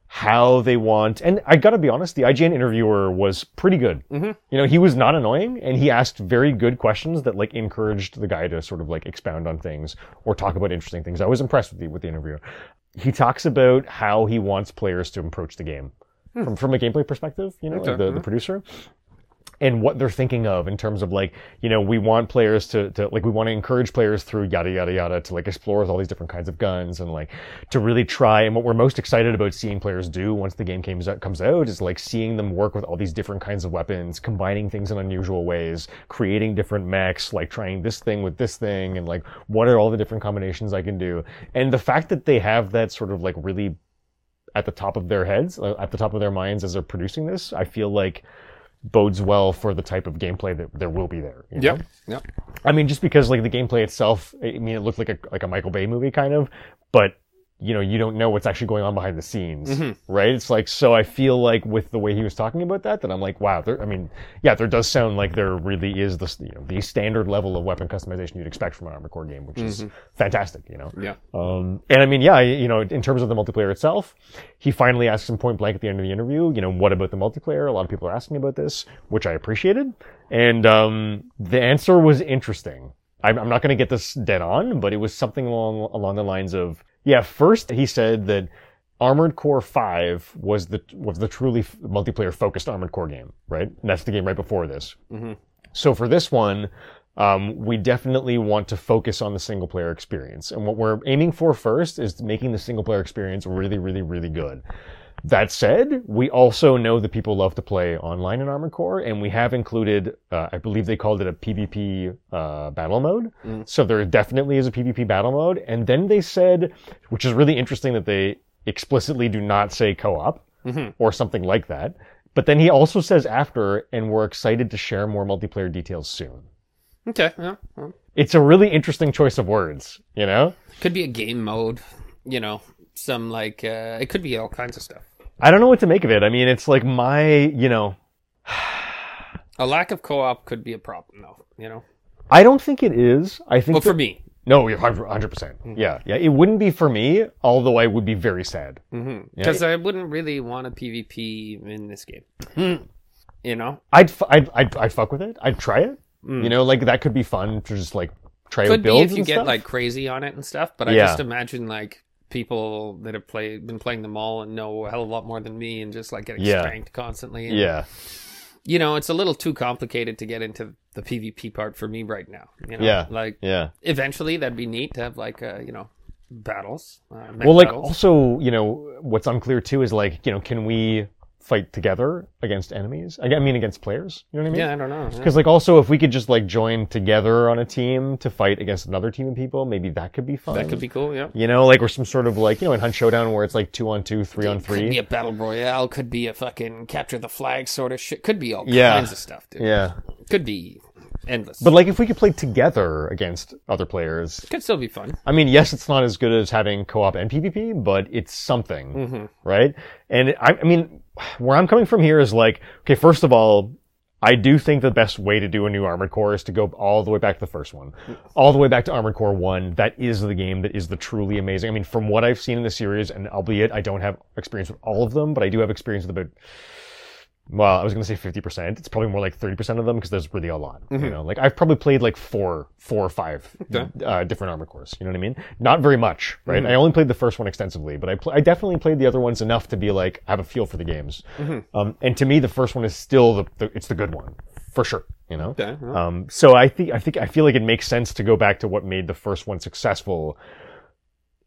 how they want, and I gotta be honest, the IGN interviewer was pretty good. Mm-hmm. You know, he was not annoying, and he asked very good questions that like encouraged the guy to sort of like expound on things or talk about interesting things. I was impressed with the with the interview. He talks about how he wants players to approach the game hmm. from from a gameplay perspective. You know, like Okay. the, the mm-hmm. producer. And what they're thinking of in terms of like you know we want players to, to like we want to encourage players through yada yada yada to like explore with all these different kinds of guns and like to really try. And what we're most excited about seeing players do once the game comes out comes out is like seeing them work with all these different kinds of weapons combining things in unusual ways creating different mechs like trying this thing with this thing and like what are all the different combinations I can do. And the fact that they have that sort of like really at the top of their heads uh, at the top of their minds as they're producing this I feel like bodes well for the type of gameplay that there will be there. you know? Yep. Yep. I mean, just because like the gameplay itself, I mean, it looked like a like a Michael Bay movie kind of, but you know, you don't know what's actually going on behind the scenes, Mm-hmm. right? It's like so. I feel like with the way he was talking about that, that I'm like, wow. There, I mean, yeah, there does sound like there really is the you know the standard level of weapon customization you'd expect from an Armored Core game, which is fantastic. You know, Yeah. um, and I mean, yeah, you know, in terms of the multiplayer itself, he finally asks him point blank at the end of the interview, you know, what about the multiplayer? A lot of people are asking about this, which I appreciated. And, um, the answer was interesting. I'm, I'm not going to get this dead on, but it was something along, along the lines of, yeah, first he said that Armored Core 5 was the, was the truly multiplayer focused Armored Core game, right? And that's the game right before this. So for this one, um, we definitely want to focus on the single player experience. And what we're aiming for first is making the single player experience really, really, really good. That said, we also know that people love to play online in Armored Core, and we have included, uh, I believe they called it a PvP uh, battle mode. So there definitely is a PvP battle mode. And then they said, which is really interesting that they explicitly do not say co-op or something like that. But then he also says after, and we're excited to share more multiplayer details soon. Okay. Yeah. Well, It's a really interesting choice of words, you know? could be a game mode. You know, some like uh, it could be all kinds of stuff. I don't know what to make of it. I mean, it's like my, you know, A lack of co-op could be a problem, though. You know, I don't think it is. I think well, that- for me, no, you're 100 percent. Mm-hmm. Yeah, yeah. It wouldn't be for me, although I would be very sad. Mm-hmm. because I wouldn't really want a PvP in this game. Hmm. You know, I'd, f- I'd, I'd, I'd fuck with it. I'd try it. Mm. You know, like that could be fun to just like try out could be if you get stuff. like crazy on it and stuff. But I Yeah. just imagine like people that have played been playing them all and know a hell of a lot more than me and just like getting Yeah. spanked constantly. And, yeah, you know, it's a little too complicated to get into the PvP part for me right now. You know, Yeah. like yeah. eventually that'd be neat to have like uh, you know battles. Uh, Well, like battles. also, you know, what's unclear too is like, you know, can we fight together against enemies? I mean, against players. You know what I mean? yeah, I don't know. yeah. Because like also, if we could just like join together on a team to fight against another team of people, maybe that could be fun. That could be cool. Yeah. You know, like or some sort of like you know in Hunt Showdown where it's like two on two, three on three. Could be a battle royale. Could be a fucking capture the flag sort of shit. Could be all Yeah. kinds of stuff, dude. Yeah, Could be endless. but like if we could play together against other players, it could still be fun. I mean, yes, it's not as good as having co-op and PvP, but it's something, Mm-hmm. right? And I, I mean, where I'm coming from here is like, okay, first of all, I do think the best way to do a new Armored Core is to go all the way back to the first one, all the way back to Armored Core One. That is the game that is the truly amazing. I mean, from what I've seen in the series, and albeit I don't have experience with all of them, but I do have experience with about well, I was going to say 50%. It's probably more like 30% of them because there's really a lot. You know, like I've probably played like four, four or five uh, different armor cores. You know what I mean? Not very much, right? I only played the first one extensively, but I, pl- I definitely played the other ones enough to be like, have a feel for the games. Um, and to me, the first one is still the, the it's the good one for sure. You know? Okay. Um, so I think I think I feel like it makes sense to go back to what made the first one successful,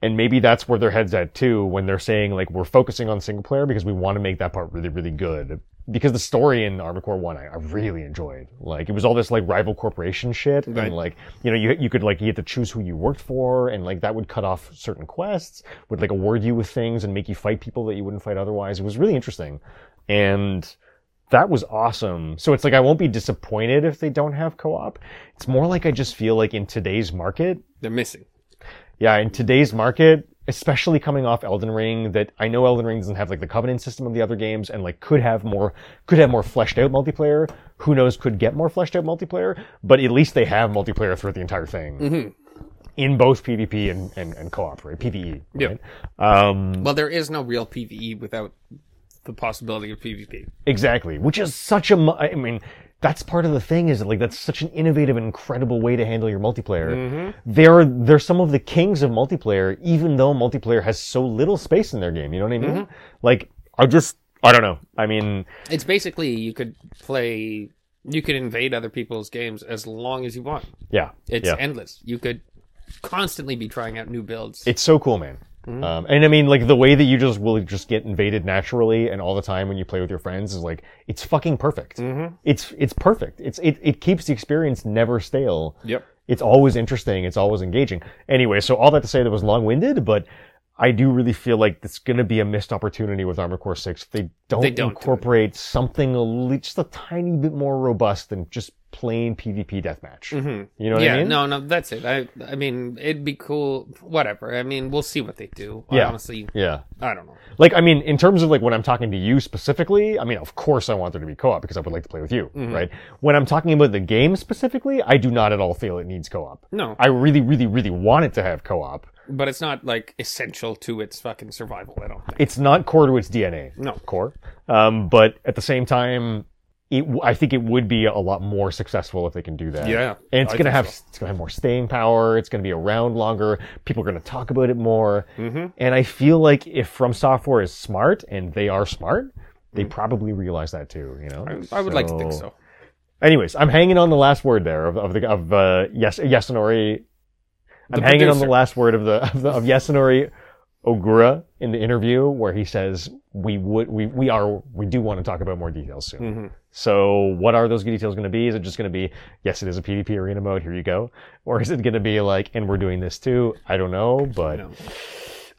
and maybe that's where their heads at too when they're saying like we're focusing on single player because we want to make that part really really good. Because the story in Armored Core One I, I really enjoyed. Like it was all this like rival corporation shit, Right. and like you know you you could like you had to choose who you worked for, and like that would cut off certain quests, would like award you with things and make you fight people that you wouldn't fight otherwise. It was really interesting, and that was awesome. So it's like I won't be disappointed if they don't have co-op. It's more like I just feel like in today's market, they're missing. Yeah, in today's market, especially coming off Elden Ring, that I know Elden Ring doesn't have like the covenant system of the other games and like could have more could have more fleshed out multiplayer. Who knows could get more fleshed out multiplayer, but at least they have multiplayer throughout the entire thing. In both PvP and, and, and co-op, right? PvE. Right? Um, Well, there is no real PVE without the possibility of PvP. Exactly, which is such a. I mean, that's part of the thing is that like that's such an innovative and incredible way to handle your multiplayer. Mm-hmm. They're they're some of the kings of multiplayer, even though multiplayer has so little space in their game. You know what I mean? Mm-hmm. Like, I just I don't know. I mean, It's basically you could play You could invade other people's games as long as you want. Yeah, It's yeah. endless. You could constantly be trying out new builds. It's so cool, man. Mm-hmm. Um, and I mean, like the way that you just will just get invaded naturally and all the time when you play with your friends is like it's fucking perfect. Mm-hmm. It's it's perfect. It's it it keeps the experience never stale. yep. It's always interesting. It's always engaging. Anyway, so all that to say that was long winded, but I do really feel like it's going to be a missed opportunity with Armored Core Six. if They don't, They don't do incorporate something a li- just a tiny bit more robust than just plain PvP deathmatch. You know what yeah, I mean? Yeah, no, no, that's it. I, I mean, it'd be cool. Whatever. I mean, we'll see what they do. Yeah. honestly, Yeah. I don't know. Like, I mean, in terms of like when I'm talking to you specifically, I mean, of course I want there to be co-op because I would like to play with you, Mm-hmm. right? When I'm talking about the game specifically, I do not at all feel it needs co-op. No, I really, really, really want it to have co-op. but it's not like essential to its fucking survival. I don't think. It's not core to its DNA. No. Core. Um, but at the same time, it, I think it would be a lot more successful if they can do that. Yeah, And it's I gonna have, so. it's gonna have more staying power. It's gonna be around longer. People are gonna talk about it more. Mm-hmm. And I feel like if FromSoftware is smart, and they are smart, they Mm-hmm. probably realize that too. You know, I, I would like to think so. Anyways, I'm hanging on the last word there of, of the of uh, yes Yasunori. I'm hanging on the last word of the of, the, of Yasunori Ogura in the interview where he says we would we we are we do want to talk about more details soon. Mm-hmm. So what are those details going to be? Is it just going to be yes, it is a PvP arena mode. Here you go, or is it going to be like and we're doing this too? I don't know, but No.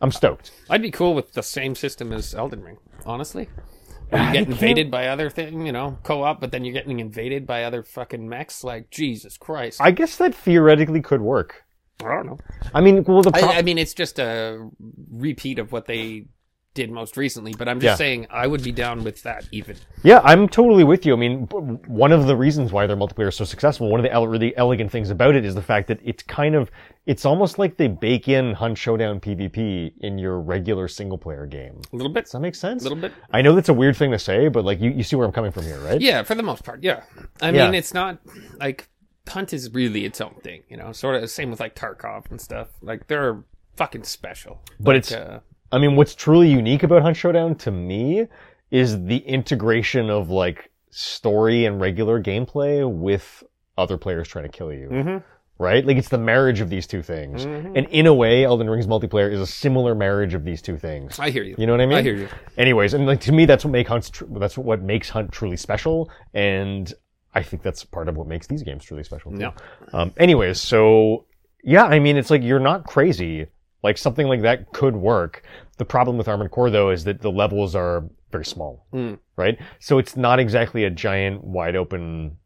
I'm stoked. I'd be cool with the same system as Elden Ring. Honestly, you get invaded by other thing, you know, co-op, but then you're getting invaded by other fucking mechs. Like Jesus Christ, I guess that theoretically could work. Don't know. I mean, well, the pro- I, I mean, it's just a repeat of what they did most recently. But I'm just Yeah. saying, I would be down with that even. Yeah, I'm totally with you. I mean, one of the reasons why their multiplayer is so successful, one of the ele- really elegant things about it is the fact that it's kind of, it's almost like they bake in Hunt Showdown PvP in your regular single player game. A little bit, Does that make sense? a little bit. I know that's a weird thing to say, but like you, you see where I'm coming from here, right? Yeah, for the most part, yeah. I Yeah. mean, it's not like Hunt is really its own thing, you know. Sort of the same with like Tarkov and stuff. Like they're fucking special. But Like, it's- uh, I mean, what's truly unique about Hunt Showdown to me is the integration of like story and regular gameplay with other players trying to kill you. mhm. right? Like it's the marriage of these two things. Mhm. And in a way, Elden Ring's multiplayer is a similar marriage of these two things. I hear you. You know what I mean? I hear you. Anyways, and like to me, that's what make Hunt tr- that's what makes Hunt truly special, and I think that's part of what makes these games truly special. Too. Yeah. Um. Anyways, so yeah, I mean, it's like you're not crazy. Like something like that could work. The problem with Armored Core though is that the levels are very small, Mm. right? So it's not exactly a giant, wide open.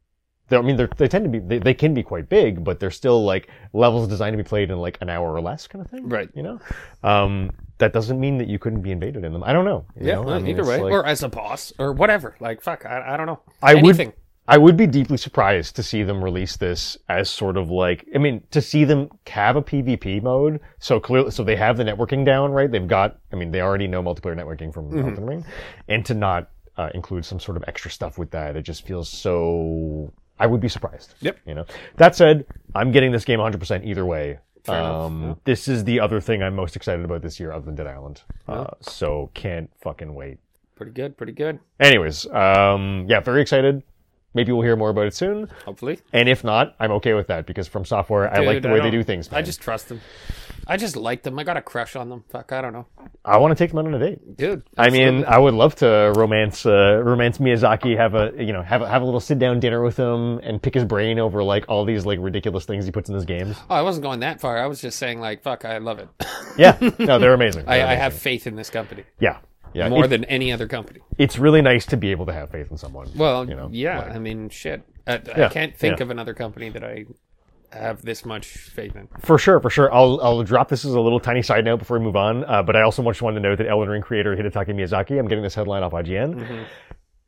I mean, they're, tend to be, they, they can be quite big, but they're still like levels designed to be played in like an hour or less kind of thing. Right. You know? Um, that doesn't mean that you couldn't be invaded in them. I don't know. you Yeah. know? I mean, either way, like- or as a boss, or whatever. Like fuck, I, I don't know. I would- Anything. I would be deeply surprised to see them release this as sort of like, I mean, to see them have a PvP mode. So clearly, so they have the networking down, right? They've got, I mean, they already know multiplayer networking from Mm-hmm. Elden Ring. And to not uh, include some sort of extra stuff with that, it just feels so, I would be surprised. Yep. You know, that said, I'm getting this game 100% either way. Um, This is the other thing I'm most excited about this year other than Dead Island. Uh, so can't fucking wait. Pretty good. Pretty good. Anyways, um, yeah, very excited. Maybe we'll hear more about it soon. Hopefully. And if not, I'm okay with that because FromSoftware, I like Dude, the way they do things. I just trust them. I just like them. I got a crush on them. Fuck, I don't know, I want to take them out on a date. dude. I mean. I would love to romance, uh, romance Miyazaki. Have a, you know, have a, have a little sit down dinner with him and pick his brain over like all these like ridiculous things he puts in his games. oh, I wasn't going that far. I was just saying, like, fuck, I love it. Yeah, no, they're amazing. I, They're I have faith in this company yeah, yeah. more It- than any other company. it's really nice to be able to have faith in someone. Well, you know, yeah. like- I mean, shit. I, Yeah, I can't think yeah. of another company that I have this much faith in. For sure, for sure. I'll I'll drop this as a little tiny side note before we move on. Uh, but I also just wanted to note that Elden Ring creator Hidetaka Miyazaki, I'm getting this headline off IGN, Mm-hmm.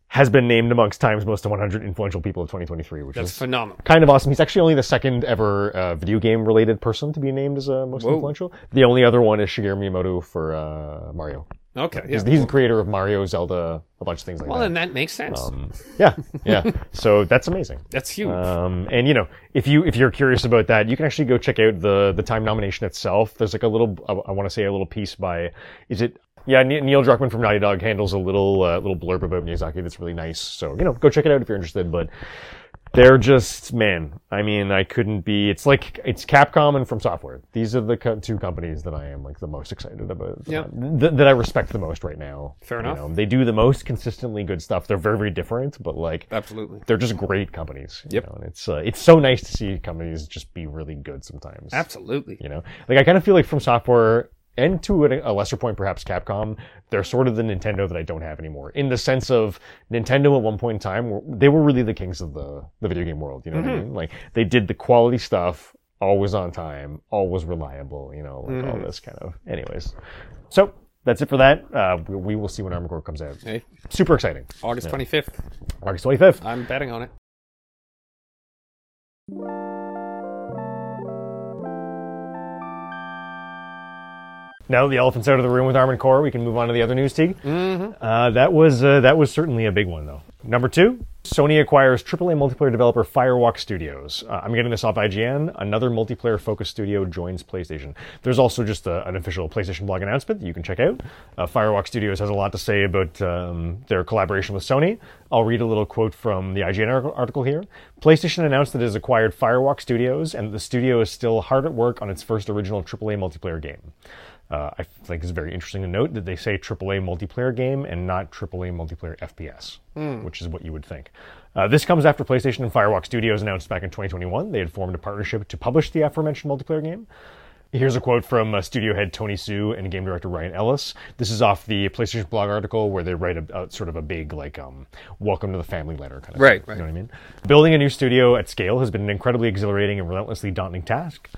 has been named amongst Time's most 100 influential people of 2023, which That's is phenomenal. kind of awesome. He's actually only the second ever uh, video game related person to be named as uh, most Whoa. influential. The only other one is Shigeru Miyamoto for uh, Mario. Okay. Yeah. He's, he's the creator of Mario, Zelda, a bunch of things like well, that. Well, then that makes sense. Um, yeah, yeah. so that's amazing. That's huge. Um, and you know, if you if you're curious about that, you can actually go check out the the time nomination itself. There's like a little, I, I want to say a little piece by, is it Yeah, Neil Druckmann from Naughty Dog handles a little uh, little blurb about Miyazaki that's really nice. So you know, go check it out if you're interested. But they're just man. I mean, I couldn't be. It's like it's Capcom and FromSoftware. These are the co- two companies that I am like the most excited about. Yep. th- that I respect the most right now. Fair You enough. know, they do the most consistently good stuff. They're very very different, but like Absolutely. they're just great companies. you Yep. know, and it's uh, it's so nice to see companies just be really good sometimes. Absolutely. You know, like I kind of feel like FromSoftware and to a lesser point, perhaps Capcom, they're sort of the Nintendo that I don't have anymore. In the sense of Nintendo at one point in time, they were really the kings of the the video game world. You know what I mean? Like they did the quality stuff, always on time, always reliable. You know, like all this kind of. Anyways, so. That's it for that. Uh, we, we will see when Armored Core comes out. Hey, Super exciting. August 25th. August 25th. I'm betting on it. Now that the elephant's out of the room with Armored Core, we can move on to the other news, Tieg. Uh, that was uh, that was certainly a big one, though. Number two, Sony acquires AAA multiplayer developer Firewalk Studios. Uh, I'm getting this off IGN. Another multiplayer-focused studio joins PlayStation. There's also just a, an official PlayStation blog announcement that you can check out. Uh, Firewalk Studios has a lot to say about um, their collaboration with Sony. I'll read a little quote from the IGN article here. PlayStation announced that it has acquired Firewalk Studios, and that the studio is still hard at work on its first original AAA multiplayer game. Uh, I think it's very interesting to note that they say AAA multiplayer game and not AAA multiplayer FPS, which is what you would think. Uh, this comes after PlayStation and Firewalk Studios announced back in 2021 they had formed a partnership to publish the aforementioned multiplayer game. Here's a quote from uh, studio head Tony Hsu and game director Ryan Ellis. This is off the PlayStation blog article where they write a, a sort of a big like um, welcome to the family letter kind of Right, thing. right. You know what I mean? Building a new studio at scale has been an incredibly exhilarating and relentlessly daunting task.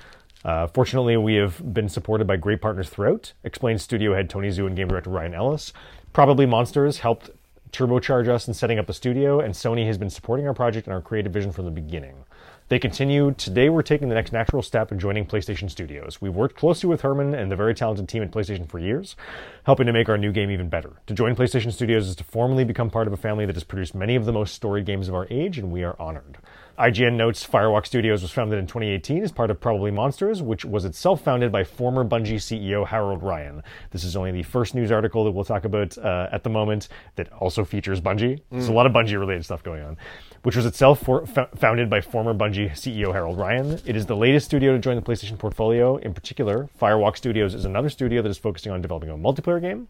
Uh, fortunately, we have been supported by great partners throughout, explains studio head Tony Hsu and game director Ryan Ellis. Probably Monsters helped turbocharge us in setting up the studio, and Sony has been supporting our project and our creative vision from the beginning. They continue, today we're taking the next natural step in joining PlayStation Studios. We've worked closely with Herman and the very talented team at PlayStation for years, helping to make our new game even better. To join PlayStation Studios is to formally become part of a family that has produced many of the most storied games of our age, and we are honored. IGN notes Firewalk Studios was founded in 2018 as part of Probably Monsters, which was itself founded by former Bungie CEO Harold Ryan. This is only the first news article that we'll talk about uh, at the moment that also features Bungie. There's a lot of Bungie related stuff going on. Which was itself for, fo- founded by former Bungie CEO Harold Ryan. It is the latest studio to join the PlayStation portfolio. In particular, Firewalk Studios is another studio that is focusing on developing a multiplayer game,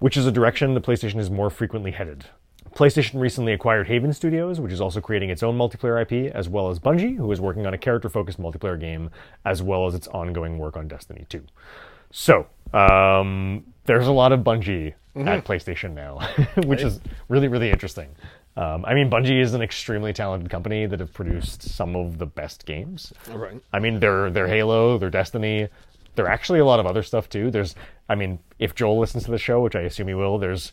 which is a direction the PlayStation is more frequently headed. PlayStation recently acquired Haven Studios, which is also creating its own multiplayer IP, as well as Bungie, who is working on a character focused multiplayer game, as well as its ongoing work on Destiny 2. So, um, there's a lot of Bungie at PlayStation now, which is really, really interesting. Um, I mean, Bungie is an extremely talented company that have produced some of the best games. Right. I mean, they're they're Halo, they're Destiny. there are actually a lot of other stuff too. There's, I mean, if Joel listens to the show, which I assume he will, there's,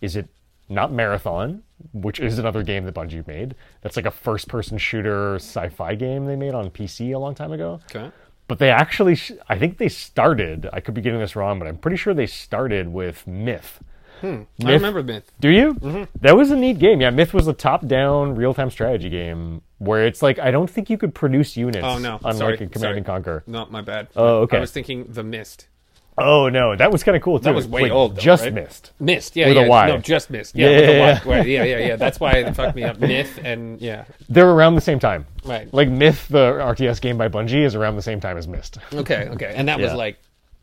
is it not Marathon, which is another game that Bungie made. That's like a first-person shooter sci-fi game they made on PC a long time ago. Okay. But they actually, sh- I think they started. I could be getting this wrong, but I'm pretty sure they started with Myth. Hmm. I Myth- remember Myth. Do you? Mm-hmm. That was a neat game. Yeah, Myth was a top-down real-time strategy game where it's like I don't think you could produce units. Oh, no. unlike Sorry. Command Sorry. and Conquer. No, my bad. Oh, okay. I was thinking The Mist. Oh no, that was kind of cool too. That was way old, though, just right? missed. Mist, yeah, With yeah. Y. No, just Mist. Yeah, Yeah, with yeah. Right, yeah, yeah, yeah. That's why it fucked me up. Myth and yeah, They're around the same time. right. Like Myth, the RTS game by Bungie, is around the same time as Myst. Okay, okay, and that Yeah. was like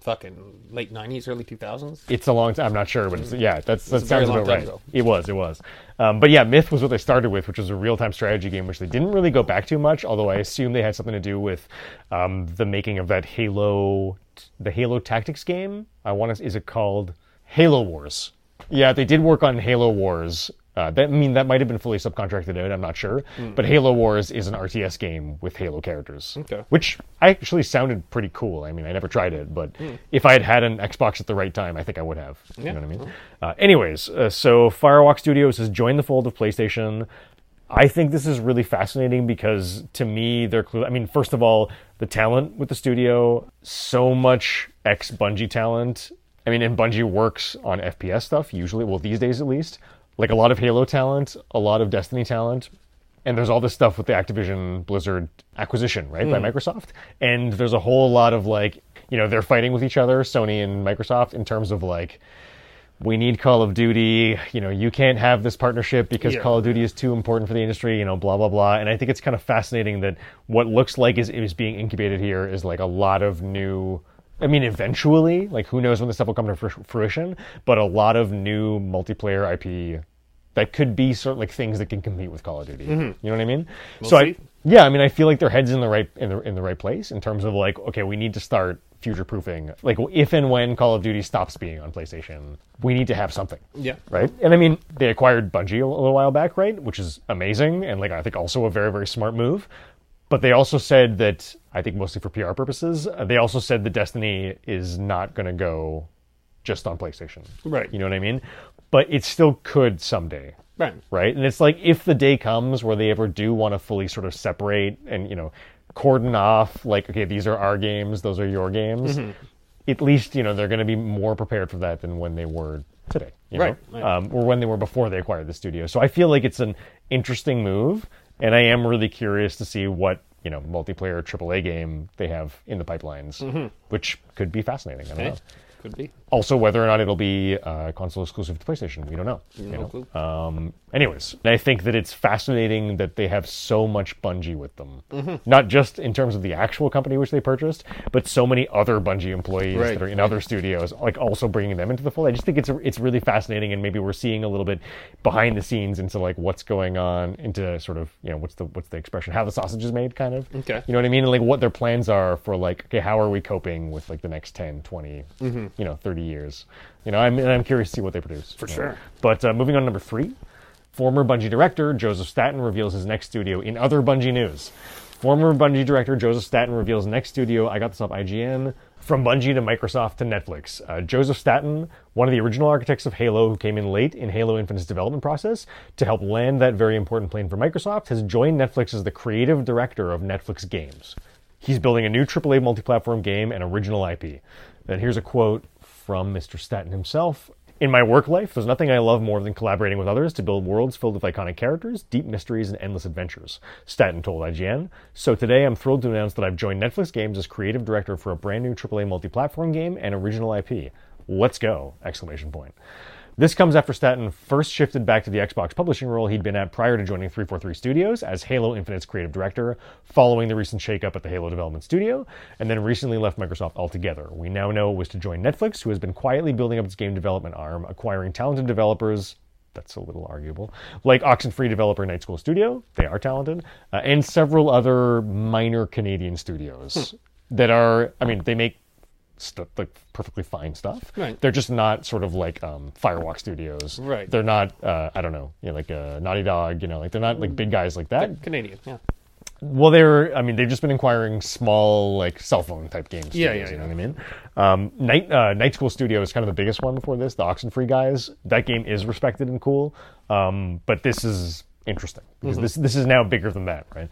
fucking late '90s, early 2000s. It's a long time. I'm not sure, but it's, yeah, that's that sounds about right. ago. It was, it was. Um, but yeah, Myth was what they started with, which was a real-time strategy game, which they didn't really go back too much. Although I assume they had something to do with um, the making of that Halo, the Halo Tactics game. I want to. Is it called Halo Wars? Yeah, they did work on Halo Wars. Uh, that I mean that might have been fully subcontracted out. I'm not sure, but Halo Wars is an RTS game with Halo characters. Okay. which actually sounded pretty cool. I mean, I never tried it, but if I had had an Xbox at the right time, I think I would have. You Yeah. know what I mean? Uh, anyways, uh, so Firewalk Studios has joined the fold of PlayStation. I think this is really fascinating because to me, they're clue. I mean, first of all, the talent with the studio, so much ex Bungie talent. I mean, and Bungie works on FPS stuff usually, well, these days at least. Like a lot of Halo talent, a lot of Destiny talent, and there's all this stuff with the Activision Blizzard acquisition, right, by hmm. Microsoft. And there's a whole lot of like, you know, they're fighting with each other, Sony and Microsoft, in terms of like, we need Call of Duty. You know, you can't have this partnership because Yeah. Call of Duty is too important for the industry. You know, blah blah blah. And I think it's kind of fascinating that what looks like is is being incubated here is like a lot of new. I mean, eventually, like who knows when this stuff will come to fruition, but a lot of new multiplayer IP that could be sort of like things that can compete with Call of Duty. Mm-hmm. You know what I mean? so I, yeah, I mean, I feel like their heads in the right in the in the right place in terms of like, okay, we need to start future proofing. Like, if and when Call of Duty stops being on PlayStation, we need to have something, Yeah. right? And I mean, they acquired Bungie a little while back, right? Which is amazing, and like I think also a very very smart move. But they also said that I think mostly for PR purposes, uh, they also said that Destiny is not going to go just on PlayStation. Right. You know what I mean? But it still could someday Right. right? And it's like if the day comes where they ever do want to fully sort of separate and you know cordon off, like okay, these are our games, those are your games. Mm-hmm. At least you know they're going to be more prepared for that than when they were today, you Right, know? right. Um, or when they were before they acquired the studio. So I feel like it's an interesting move, and I am really curious to see what you know multiplayer AAA game they have in the pipelines, which could be fascinating. I don't Mm-hmm. Know. could be. Also, whether or not it'll be uh, console exclusive to PlayStation, we don't know. you No know? clue. Um, anyways, I think that it's fascinating that they have so much Bungie with them. Mm-hmm. Not just in terms of the actual company which they purchased, but so many other Bungie employees Right, that are in other studios, like also bringing them into the fold. I just think it's it's really fascinating, and maybe we're seeing a little bit behind the scenes into like what's going on, into sort of you know what's the what's the expression, how the sausage is made, kind of. Okay. You know what I mean? And like what their plans are for like, okay, how are we coping with like the next 10, 20, you know, 30 years? You know, I'm, and I'm curious to see what they produce. For sure. But uh, moving on to number three, former Bungie director Joseph Staten reveals his next studio in other Bungie news. Former Bungie director Joseph Staten reveals next studio. I got this off IGN. From Bungie to Microsoft to Netflix. Uh, Joseph Staten, one of the original architects of Halo, who came in late in Halo Infinite's development process to help land that very important plane for Microsoft, has joined Netflix as the creative director of Netflix Games. He's building a new AAA multi platform game and original IP. And here's a quote from Mr. Staten himself. In my work life, there's nothing I love more than collaborating with others to build worlds filled with iconic characters, deep mysteries, and endless adventures, Staten told IGN. So today I'm thrilled to announce that I've joined Netflix Games as creative director for a brand new AAA multi-platform game and original IP. Let's go! Exclamation point. This comes after Staten first shifted back to the Xbox publishing role he'd been at prior to joining 343 Studios as Halo Infinite's creative director, following the recent shakeup at the Halo development studio, and then recently left Microsoft altogether. We now know it was to join Netflix, who has been quietly building up its game development arm, acquiring talented developers. That's a little arguable. Like Oxenfree developer Night School Studio, they are talented, uh, and several other minor Canadian studios that are, I mean, they make st- like perfectly fine stuff. Right. They're just not sort of like um, Firewalk Studios. Right. They're not. Uh, I don't know. You know, like uh, Naughty Dog. You know, like they're not like big guys like that. Canadian. Yeah. Well, they're. I mean, they've just been acquiring small like cell phone type games. Yeah, studios, yeah, You know yeah. what I mean? Um, Night uh, Night School Studio is kind of the biggest one before this. The Oxenfree guys. That game is respected and cool. Um, but this is interesting because Mm-hmm. this this is now bigger than that, right?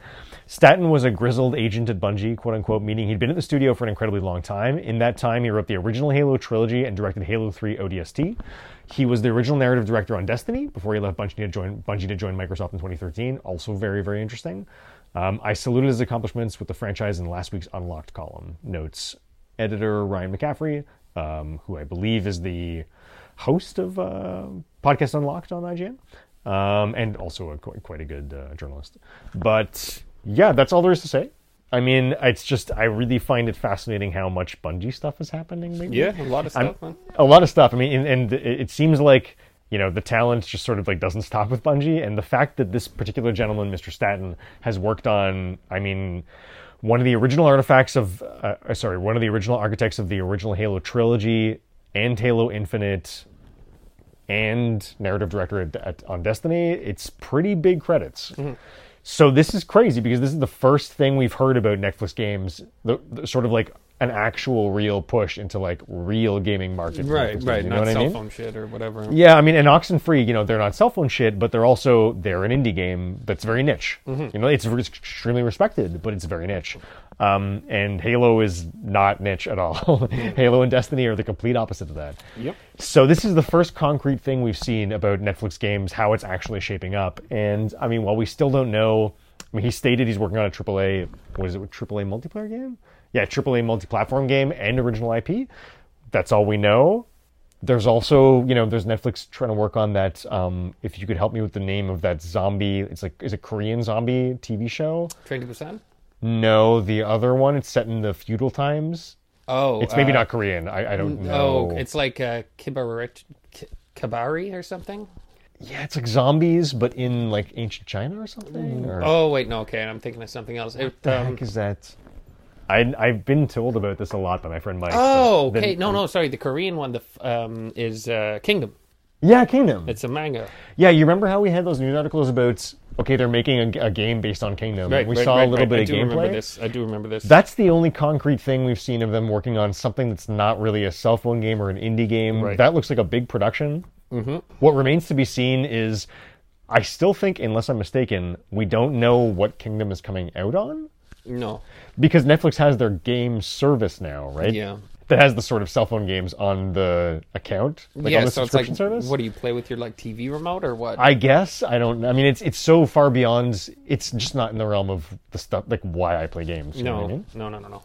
Staten was a grizzled agent at Bungie, quote unquote, meaning he'd been at the studio for an incredibly long time. In that time, he wrote the original Halo trilogy and directed Halo 3 ODST. He was the original narrative director on Destiny before he left Bungie to join Bungie to join Microsoft in 2013. Also very very interesting. Um, I saluted his accomplishments with the franchise in last week's Unlocked column. Notes editor Ryan McCaffrey, um, who I believe is the host of uh, Podcast Unlocked on IGN, um, and also a, quite, a good uh, journalist. But yeah, that's all there is to say. I mean, it's just I really find it fascinating how much Bungie stuff is happening. Maybe. Yeah, a lot of stuff, man. a lot of stuff. I mean, and, and it it seems like you know the talent just sort of like doesn't stop with Bungie, and the fact that this particular gentleman, Mr. Staten, has worked on, I mean, one of the original artifacts of, uh, uh, sorry, one of the original architects of the original Halo trilogy and Halo Infinite. And narrative director at, at, on Destiny, it's pretty big credits. So this is crazy because this is the first thing we've heard about Netflix games, the, the sort of like an actual real push into like real gaming market. Right, right. You know Not cell I mean? phone shit or whatever. Yeah, I mean, and Oxenfree, you know, they're not cell phone shit, but they're also they're an indie game that's very niche. Mm-hmm. You know, it's re- extremely respected, but it's very niche. Um, and Halo is not niche at all. Halo and Destiny are the complete opposite of that. Yep. So this is the first concrete thing we've seen about Netflix games, how it's actually shaping up. And I mean, while we still don't know, I mean, he stated he's working on a AAA, what is it, AAA multiplayer game? Yeah, AAA multi-platform game and original IP. That's all we know. There's also, you know, there's Netflix trying to work on that. Um, if you could help me with the name of that zombie, it's like, is it Korean zombie TV show? To Busan? No, the other one. It's set in the feudal times. Oh. It's maybe uh, not Korean. I, I don't know. Oh, it's like uh, Kibari, Ki- Kabari or something? Yeah, it's like zombies, but in like ancient China or something. Or Oh, wait, no, okay. I'm thinking of something else. It, the um, heck is that? I I've been told about this a lot by my friend Mike. oh, but okay. then- No, no, sorry. The Korean one the, um, is uh, Kingdom. Yeah, Kingdom. It's a manga. yeah, you remember how we had those news articles about? Okay, they're making a, a game based on Kingdom. Right, we right, saw right, a little bit I of do gameplay. remember this. I do remember this. That's the only concrete thing we've seen of them working on something that's not really a cell phone game or an indie game. That looks like a big production. Mm-hmm. What remains to be seen is, I still think, unless I'm mistaken, we don't know what Kingdom is coming out on. no. because Netflix has their game service now, right? Yeah. That has the sort of cell phone games on the account, like yeah, on the so it's like, subscription service. what do you play with your like TV remote or what? I guess I don't. I mean, it's it's so far beyond. It's just not in the realm of the stuff like why I play games. You know no, what I mean? no, no, no, no.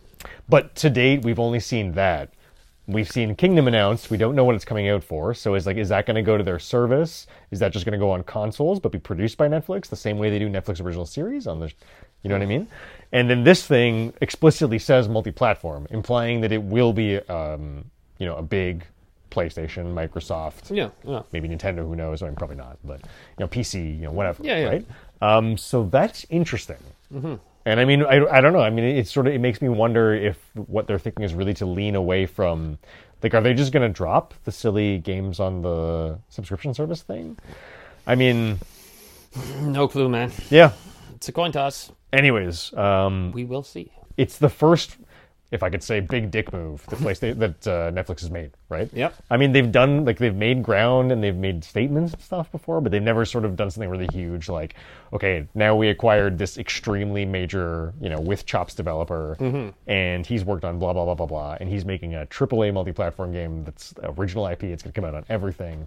But to date, we've only seen that. We've seen Kingdom announced. We don't know what it's coming out for. So is like, is that going to go to their service? Is that just going to go on consoles but be produced by Netflix the same way they do Netflix original series on the, you know what I mean? And then this thing explicitly says multi-platform, implying that it will be, um, you know, a big PlayStation, Microsoft, Yeah, yeah. maybe Nintendo. Who knows? I mean, probably not. But you know, PC, you know, whatever. Yeah, yeah. Right. Um, so that's interesting. Mm-hmm. And I mean, I, I don't know. I mean, it sort of it makes me wonder if what they're thinking is really to lean away from, like, are they just going to drop the silly games on the subscription service thing? I mean, No clue, man. yeah. It's a coin toss. Anyways, um, We will see. it's the first, if I could say, big dick move that PlayStation that uh, Netflix has made, right? Yep. I mean, they've done like they've made ground and they've made statements and stuff before, but they've never sort of done something really huge. Like, okay, now we acquired this extremely major, you know, with chops developer, and he's worked on blah blah blah blah blah, and he's making a AAA multi-platform game that's original IP. It's going to come out on everything.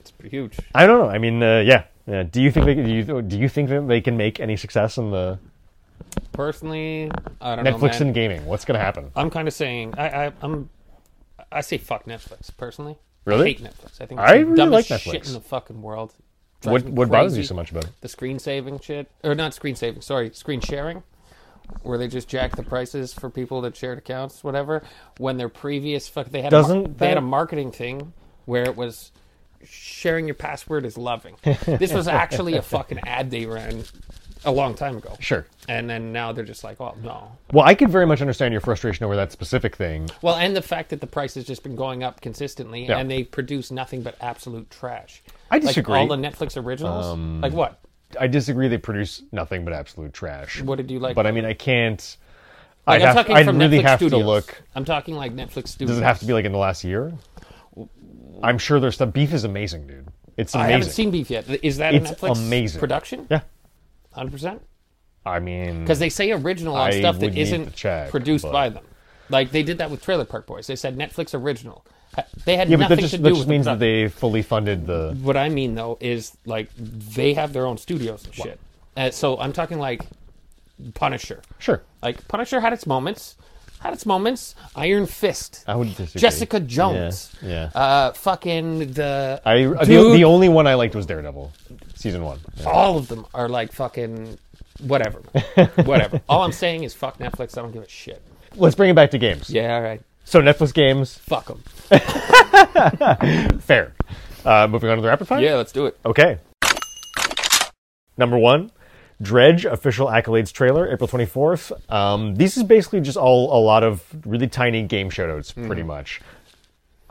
It's pretty huge. I don't know. I mean, uh, yeah. yeah. Do you think they do you, do you think that they can make any success in the Personally, I don't know, Netflix and gaming? What's going to happen? I'm kind of saying I, I I'm I say fuck Netflix personally. Really? I hate Netflix. I think I the really like shit in the fucking world. What what bothers you so much about it? The screen saving shit, or not screen saving? Sorry, screen sharing, where they just jack the prices for people that shared accounts, whatever. When their previous fuck, they had a, mar- Doesn't they had a marketing thing where it was sharing your password is loving. this was actually a fucking ad they ran a long time ago. Sure. And then now they're just like, well, no. Well, I could very much understand your frustration over that specific thing. Well, and the fact that the price has just been going up consistently, Yeah. and they produce nothing but absolute trash. I disagree. Um, all the Netflix originals. like what? I disagree. They produce nothing but absolute trash. What did you like? But I mean, I can't. Like, I'd, I'm have, I'd from really Netflix have Studios. to look. I'm talking like Netflix Studios. Does it have to be like in the last year? I'm sure there's stuff. Beef is amazing, dude. It's amazing. I haven't seen Beef yet. Is that It's Netflix amazing. production? Yeah. Hundred percent. I mean, Because they say original on I stuff would that need isn't check, produced but- by them. Like they did that with Trailer Park Boys. They said Netflix original. They had yeah, but nothing that just, to that do just with means the that they fully funded the. What I mean though is like they have their own studios and shit. Uh, so I'm talking like Punisher. Sure, Like Punisher had its moments, had its moments. Iron Fist, I would disagree. Jessica Jones, Yeah. uh, fucking the I the, the only one I liked was Daredevil, season one. Yeah. all of them are like fucking whatever, whatever. All I'm saying is fuck Netflix. I don't give a shit. Let's bring it back to games. Yeah, all right, So Netflix games, fuck them. fair. Uh, moving on to the rapid fire. Yeah, let's do it. Okay. Number one, Dredge official accolades trailer, April 24th. Um, this is basically just all a lot of really tiny game shoutouts, Mm-hmm. pretty much.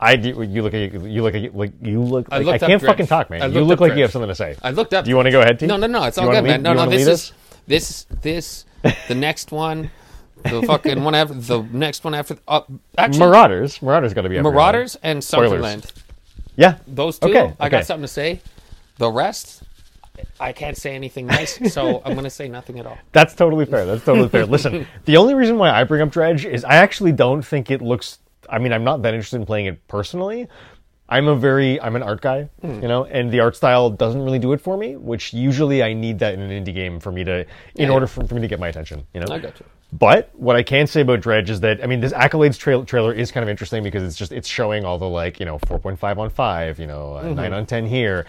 I you look at you look at like you look. I Like, I, looked up can't Dredge. fucking talk, man. You looked look up like you Dredge. have something to say. I looked up. Do you want to go ahead, T? No, no, no. It's all you good, wanna man. lead- No, you no. wanna This lead is this this the next one. The fucking one after the next one after. Uh, actually, Marauders. Marauders got to be up there. Marauders and. Sunkenland. Yeah. Those two, Okay, I okay. got something to say. The rest, I can't say anything nice, so I'm gonna say nothing at all. That's totally fair. That's totally fair. Listen, the only reason why I bring up Dredge is I actually don't think it looks. I mean, I'm not that interested in playing it personally. I'm a very I'm an art guy, Hmm. you know, and the art style doesn't really do it for me. Which usually I need that in an indie game for me to, in Yeah, order for, for me to get my attention. You know, I got you. But what I can say about Dredge is that I mean this accolades trail- trailer is kind of interesting because it's just it's showing all the like you know 4.5 on five, you know uh, Mm-hmm. nine on ten here.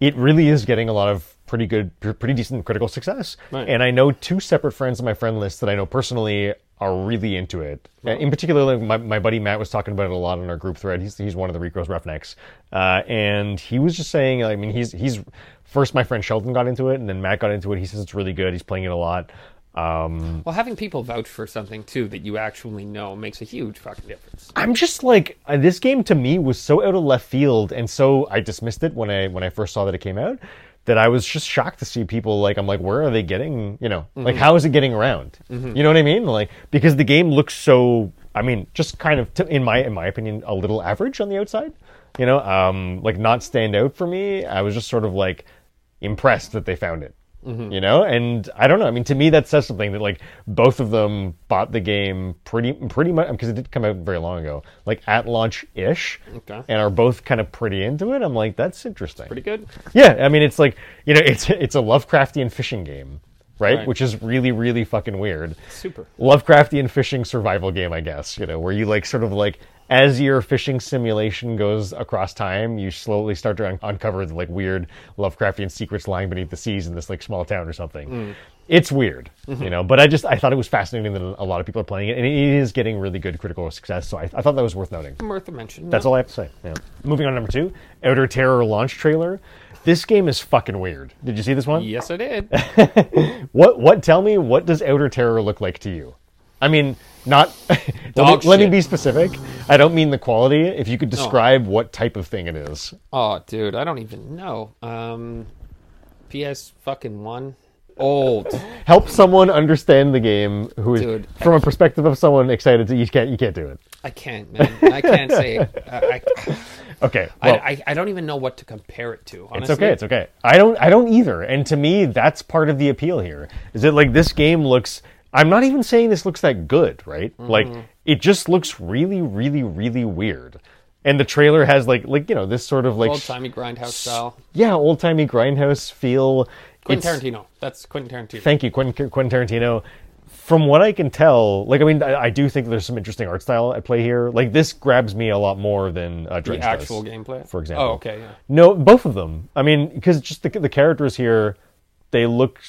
It really is getting a lot of pretty good, pretty decent critical success. Right. And I know two separate friends on my friend list that I know personally are really into it. In particular, like, my, my buddy Matt was talking about it a lot in our group thread. He's, he's one of the Rico's Roughnecks, uh, and he was just saying, I mean, he's he's first my friend Sheldon got into it, and then Matt got into it. He says it's really good. He's playing it a lot. Um, Well, having people vouch for something too that you actually know makes a huge fucking difference. I'm just like uh, this game to me was so out of left field, and so I dismissed it when I when I first saw that it came out. That I was just shocked to see people like I'm like, where are they getting? You know, like how is it getting around? You know what I mean? Like because the game looks so. I mean, just kind of t- in my in my opinion, a little average on the outside. You know, um, like not stand out for me. I was just sort of like impressed that they found it. Mm-hmm. You know, and I don't know. I mean, to me, that says something that like both of them bought the game pretty pretty much because it did come out very long ago, like at launch ish, Okay. and are both kind of pretty into it. I'm like, that's interesting. Pretty good. Yeah, I mean, it's like you know, it's it's a Lovecraftian fishing game, right? Right. Which is really really fucking weird. Super. Lovecraftian fishing survival game, I guess. You know, where you like sort of like as your fishing simulation goes across time, you slowly start to un- uncover the like weird Lovecraftian secrets lying beneath the seas in this like small town or something. Mm. It's weird, mm-hmm. you know, but I just I thought it was fascinating that a lot of people are playing it, and it is getting really good critical success. So I, I thought that was worth noting. Worth a mention. That's all I have to say. Yeah. Moving on to number two, Outer Terror launch trailer. This game is fucking weird. Did you see this one? Yes, I did. What? What? Tell me, what does Outer Terror look like to you? I mean, not. let, me, let me be specific. I don't mean the quality. If you could describe what type of thing it is. oh, dude, I don't even know. Um, PS fucking one. Old. Help someone understand the game who is Dude, from a perspective of someone excited to. You can't. You can't do it. I can't, man. I can't say. I, I, Okay. I, Well, I, I don't even know what to compare it to. Honestly. It's okay. It's okay. I don't. I don't either. And to me, that's part of the appeal here. Is that like this game looks. I'm not even saying this looks that good, right? Like it just looks really, really, really weird. And the trailer has like, like you know, this sort of like, Old timey grindhouse style. yeah, old timey grindhouse feel. Quentin It's- Tarantino. That's Quentin Tarantino. Thank you, Quentin, Quentin Tarantino. From what I can tell, like I mean, I, I do think there's some interesting art style at play here. Like this grabs me a lot more than uh, the actual does, gameplay. for example. Oh, okay. Yeah. No, both of them. I mean, because just the, the characters here, they look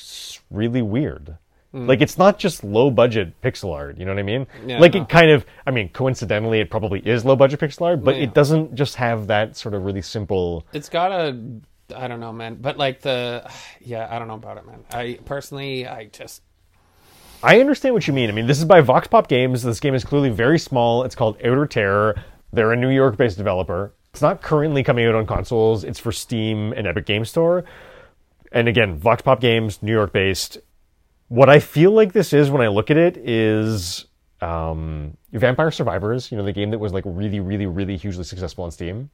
really weird. Mm. Like it's not just low budget pixel art. You know what I mean? Yeah, like no. it kind of. I mean, coincidentally, it probably is low budget pixel art, but Yeah. it doesn't just have that sort of really simple. It's got a. I don't know, man. But like the. Yeah, I don't know about it, man. I personally, I just. I understand what you mean. I mean, this is by Vox Pop Games. This game is clearly very small. It's called Outer Terror. They're a New York-based developer. It's not currently coming out on consoles. It's for Steam and Epic Game Store. And again, Vox Pop Games, New York-based. What I feel like this is when I look at it is um, Vampire Survivors. You know, the game that was like really, really, really hugely successful on Steam.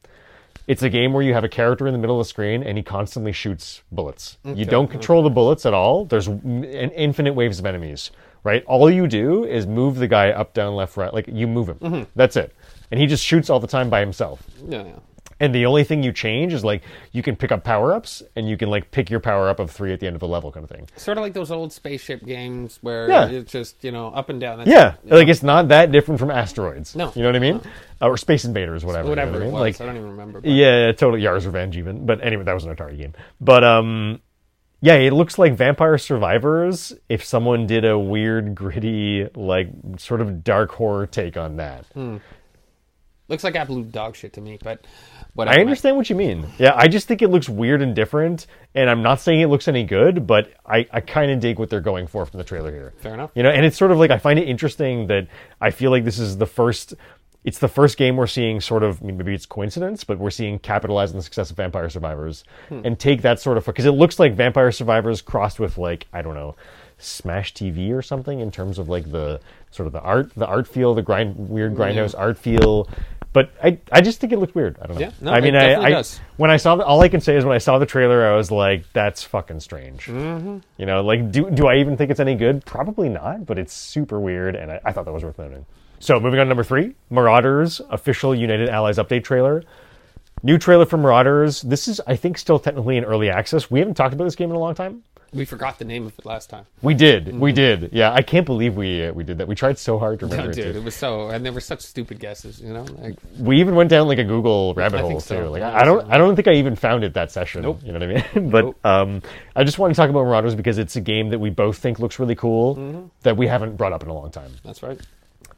It's a game where you have a character in the middle of the screen and he constantly shoots bullets. You don't control the bullets at all. There's m- an infinite waves of enemies, right? All you do is move the guy up, down, left, right. Like you move him. That's it. And he just shoots all the time by himself. Yeah, yeah. And the only thing you change is like you can pick up power ups and you can like pick your power up of three at the end of the level kind of thing. Sort of like those old spaceship games where Yeah. it's just you know up and down. That's Yeah, it, like know? it's not that different from asteroids. No. you know what I mean? Uh, or Space Invaders, whatever. you know whatever what I it mean? was. Like I don't even remember. but- Yeah, totally. Yars Revenge, even. But anyway, that was an Atari game. But um, yeah, it looks like Vampire Survivors. If someone did a weird, gritty, like sort of dark horror take on that, Looks like absolute dog shit to me, but whatever. I understand what you mean. Yeah, I just think it looks weird and different. And I'm not saying it looks any good, but I, I kind of dig what they're going for from the trailer here. Fair enough. You know, and it's sort of like I find it interesting that I feel like this is the first. It's the first game we're seeing sort of I mean, maybe it's coincidence, but we're seeing capitalize on the success of Vampire Survivors Hmm. and take that sort of because it looks like Vampire Survivors crossed with like I don't know Smash TV or something in terms of like the sort of the art, the art feel, the grind weird grindhouse art feel. But I, I just think it looked weird. I don't know. Yeah, no, I it mean, I, definitely I does. when I saw the, all I can say is when I saw the trailer, I was like, "That's fucking strange." Mm-hmm. You know, like, do do I even think it's any good? Probably not. But it's super weird, and I, I thought that was worth noting. So, moving on to number three, Marauders official United Allies update trailer. New trailer for Marauders. This is, I think, still technically in early access. We haven't talked about this game in a long time. We forgot the name of it last time. We did, we did. Yeah, I can't believe we uh, we did that. We tried so hard to remember No, it. dude, too. it was so, and there were such stupid guesses, you know. Like, we even went down like a Google rabbit I hole so, too. Like yeah, I don't I don't think I even found it that session. Nope. You know what I mean? but Nope. um, I just want to talk about Marauders because it's a game that we both think looks really cool Mm-hmm. that we haven't brought up in a long time. that's right.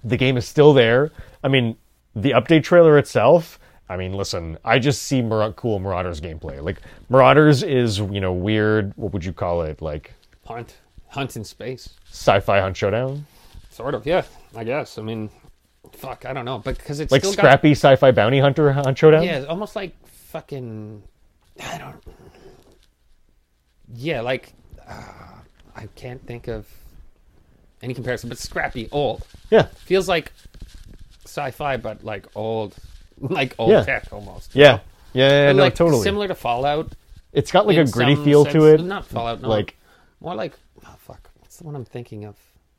The game is still there. I mean, the update trailer itself. I mean, listen, I just see Mar- cool Marauders gameplay. Like Marauders is you know weird. What would you call it? Like Hunt, hunt in space, sci-fi hunt showdown, sort of. Yeah, I guess. I mean, fuck, I don't know, but because it's like scrappy sci-fi bounty hunter hunt showdown. yeah, it's almost like fucking, I don't. Yeah, like, uh, I can't think of any comparison, but scrappy, old. yeah, Feels like sci-fi, but like old, like old Yeah. tech almost. yeah, yeah. yeah, And no, like totally. similar to Fallout. It's got like a in gritty some feel to sense. it. Not Fallout, no. Like more like oh fuck, what's the one I'm thinking of?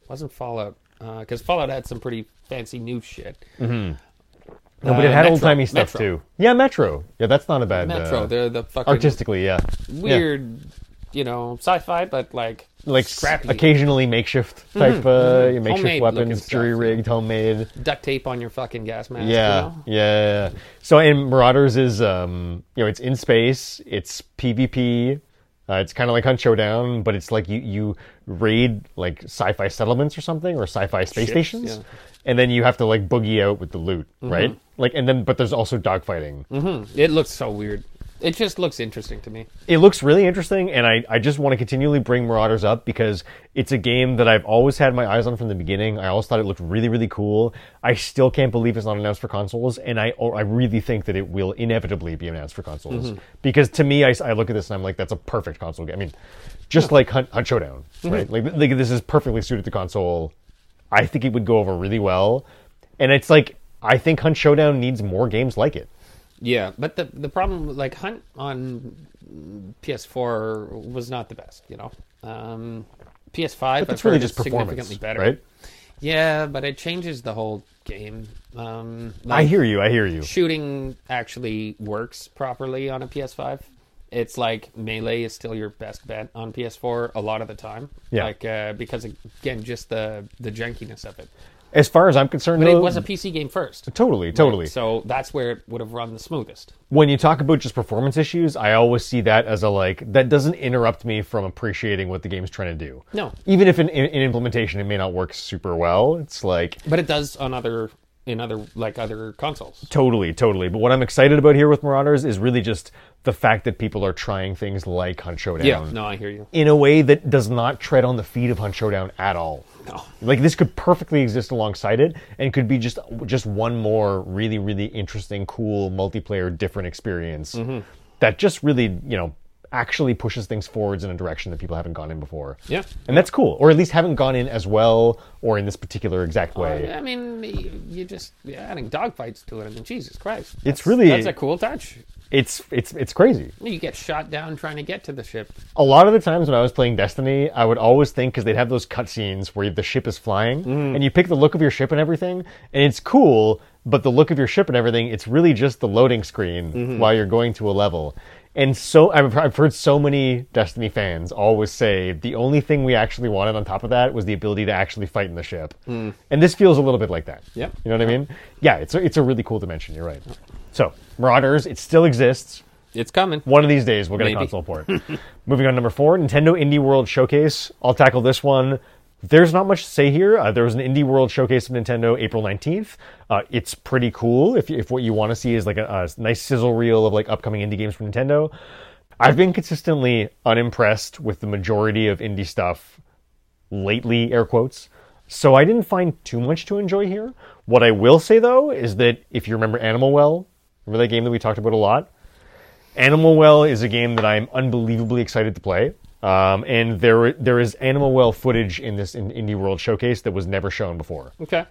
wasn't Fallout because Fallout had some pretty fancy new shit. no, but it Uh, had Metro, old timey stuff Metro. too. Yeah, Metro. Yeah, that's not a bad Metro, uh, they're the fucking artistically. Yeah, weird, you know, sci-fi, but like like scrappy. occasionally makeshift type uh, makeshift Homemade looking weapons, jury rigged, homemade. duct tape on your fucking gas mask. Yeah, you know? yeah, yeah. So, and Marauders is, um, you know, it's in space. It's PvP. Uh, it's kind of like Hunt Showdown, but it's like you you raid like sci-fi settlements or something, or sci-fi space Ships, stations, yeah. Mm-hmm. and then you have to like boogie out with the loot, right? Like, and then but there's also dogfighting. It looks so weird. It just looks interesting to me. it looks really interesting and I, I just want to continually bring marauders up because it's a game that i've always had my eyes on from the beginning. I always thought it looked really really cool. I still can't believe it's not announced for consoles and i i really think that it will inevitably be announced for consoles. Mm-hmm. Because to me I, I look at this and i'm like that's a perfect console game. I mean just like hunt, hunt showdown mm-hmm. right? Like, like this is perfectly suited to console. I think it would go over really well. And it's like i think hunt showdown needs more games like it Yeah, but the the problem, like Hunt on PS4, was not the best. You know, um, PS5. but that's really just performance significantly better. right Yeah, but it changes the whole game. Um, i hear you i hear you shooting actually works properly on a PS5. It's like melee is still your best bet on PS4 a lot of the time. Yeah. Like uh, because again, just the the jankiness of it. As far as i'm concerned But though, it was a PC game first. Totally, totally. So that's where it would have run the smoothest. When you talk about just performance issues, I always see that as a like that doesn't interrupt me from appreciating what the game's trying to do. No. Even if in, in, in implementation it may not work super well, it's like But it does on other in other like other consoles. totally, totally. But what I'm excited about here with Marauders is really just the fact that people are trying things like Hunt Showdown Yeah, no, I hear you. in a way that does not tread on the feet of Hunt Showdown at all. No. Like this could perfectly exist alongside it, and could be just just one more really really interesting, cool multiplayer different experience Mm-hmm. that just really you know actually pushes things forwards in a direction that people haven't gone in before. Yeah. and that's cool, or at least haven't gone in as well or in this particular exact way. I mean, you, just adding dogfights to it. I mean, Jesus Christ, It's really- that's a cool touch. It's it's it's crazy. You get shot down trying to get to the ship. a lot of the times when I was playing Destiny, I would always think because they'd have those cutscenes where the ship is flying Mm-hmm. and you pick the look of your ship and everything, and it's cool, but the look of your ship and everything, it's really just the loading screen Mm-hmm. while you're going to a level. And so I've, I've heard so many Destiny fans always say the only thing we actually wanted on top of that was the ability to actually fight in the ship. And this feels a little bit like that. Yeah. You know what I mean? Yeah, it's a, it's a really cool dimension. You're right. So, Marauders, it still exists. It's coming. One of these days, we'll get Maybe. a console port. Moving on to number four, Nintendo Indie World Showcase. I'll tackle this one. There's not much to say here. Uh, there was an Indie World Showcase of Nintendo April 19th. Uh, it's pretty cool if, if what you want to see is like a, a nice sizzle reel of like upcoming indie games from Nintendo. I've been consistently unimpressed with the majority of indie stuff lately, air quotes. So I didn't find too much to enjoy here. What I will say though is that if you remember Animal Well, remember that game that we talked about a lot? Animal Well is a game that I'm unbelievably excited to play. Um, and there there is Animal Well footage in this in Indie World Showcase that was never shown before Okay.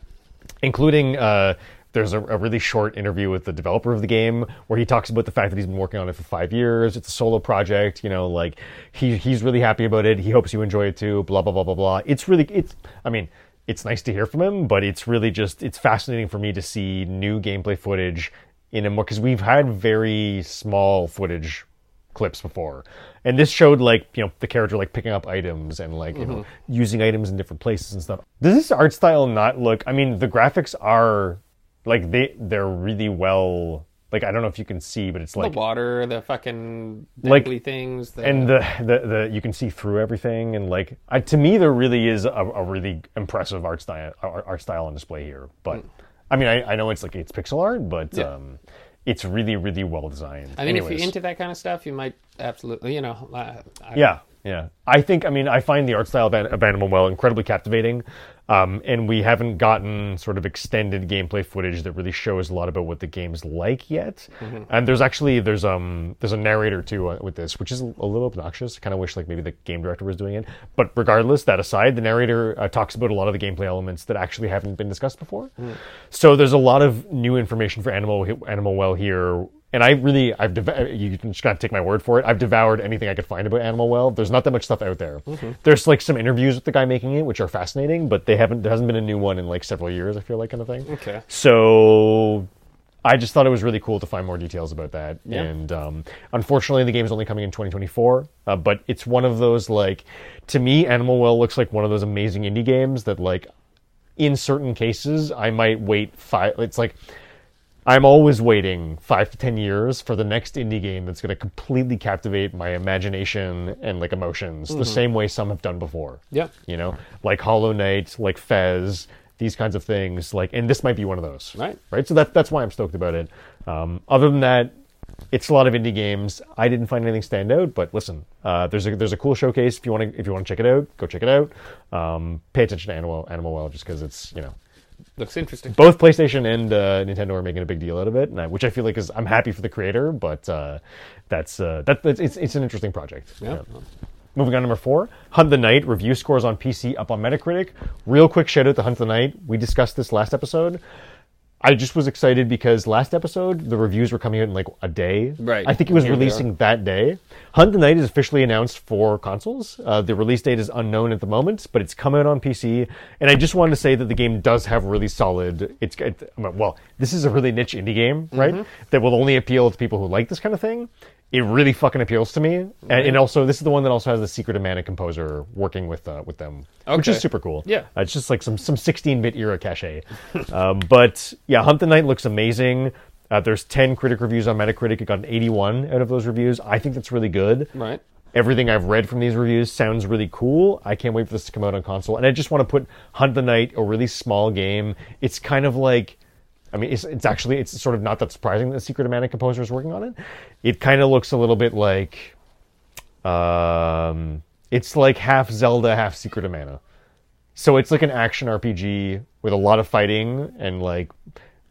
including uh, there's a, a really short interview with the developer of the game where he talks about the fact that he's been working on it for five years. It's a solo project, you know, like he he's really happy about it. He hopes you enjoy it too. Blah blah blah blah blah. It's really it's. I mean, it's nice to hear from him, but it's really just it's fascinating for me to see new gameplay footage in a more because we've had very small footage clips before and this showed like you know the character like picking up items and like you know using items in different places and stuff does this art style not look i mean the graphics are like they they're really well like i don't know if you can see but it's like The water, the fucking Like- things. The, and the, the the you can see through everything and like I, to me there really is a, a really impressive art style art, art style on display here but i mean I, I know it's like it's pixel art but. Yeah. um it's really really well designed I mean, if you're into that kind of stuff, you might absolutely, you know. I, Yeah, yeah. I think, I mean, I find the art style of, An- of Animal Well incredibly captivating. Um, and we haven't gotten sort of extended gameplay footage that really shows a lot about what the game's like yet. And there's actually there's um there's a narrator too uh, with this, which is a little obnoxious. I kind of wish like maybe the game director was doing it. But regardless, that aside, the narrator uh, talks about a lot of the gameplay elements that actually haven't been discussed before. So there's a lot of new information for Animal Animal Well here and I really, I've you can just gotta take my word for it. I've devoured anything I could find about Animal Well. There's not that much stuff out there. There's like some interviews with the guy making it, which are fascinating, but they haven't. There hasn't been a new one in like several years. I feel like kind of thing. Okay. So I just thought it was really cool to find more details about that. Yeah. And um, unfortunately, the game is only coming in 2024. Uh, but it's one of those like, to me, Animal Well looks like one of those amazing indie games that like, in certain cases, I might wait five. It's like. I'm always waiting five to ten years for the next indie game that's going to completely captivate my imagination and like emotions, the same way some have done before. Yeah. You know, like Hollow Knight, like Fez, these kinds of things. Like, and this might be one of those. Right. Right. So that that's why I'm stoked about it. Um, other than that, it's a lot of indie games. I didn't find anything stand out, but listen, uh, there's a there's a cool showcase. If you want to if you want to check it out, go check it out. Um, pay attention to Animal Animal Well just because it's you know Looks interesting. both PlayStation and uh, Nintendo are making a big deal out of it, and I, which I feel like is I'm happy for the creator, but uh, that's uh, that, that's it's it's an interesting project. Yeah. Moving on, number four, Hunt the Night review scores on PC up on Metacritic. Real quick shout out to Hunt the Night. We discussed this last episode. I just was excited because last episode the reviews were coming out in like a day. Right. I think it was Here they releasing that day. Hunt the Night is officially announced for consoles. Uh, the release date is unknown at the moment, but it's come out on PC. And I just wanted to say that the game does have really solid. It's it, well, this is a really niche indie game, right? That will only appeal to people who like this kind of thing. It really fucking appeals to me, and, and also this is the one that also has the Secret of Mana composer working with uh, with them, which is Okay. super cool. Yeah. Uh, it's just like some some 16-bit era cachet. um, but yeah, Hunt the Night looks amazing. Uh, there's 10 critic reviews on Metacritic. It got an 81 out of those reviews. I think that's really good. Right. Everything I've read from these reviews sounds really cool. I can't wait for this to come out on console. And I just want to put Hunt the Night, a really small game. It's kind of like, I mean, it's, it's actually, it's sort of not that surprising that Secret of Mana composer is working on it. It kind of looks a little bit like, um, it's like half Zelda, half Secret of Mana. So it's like an action RPG with a lot of fighting and like,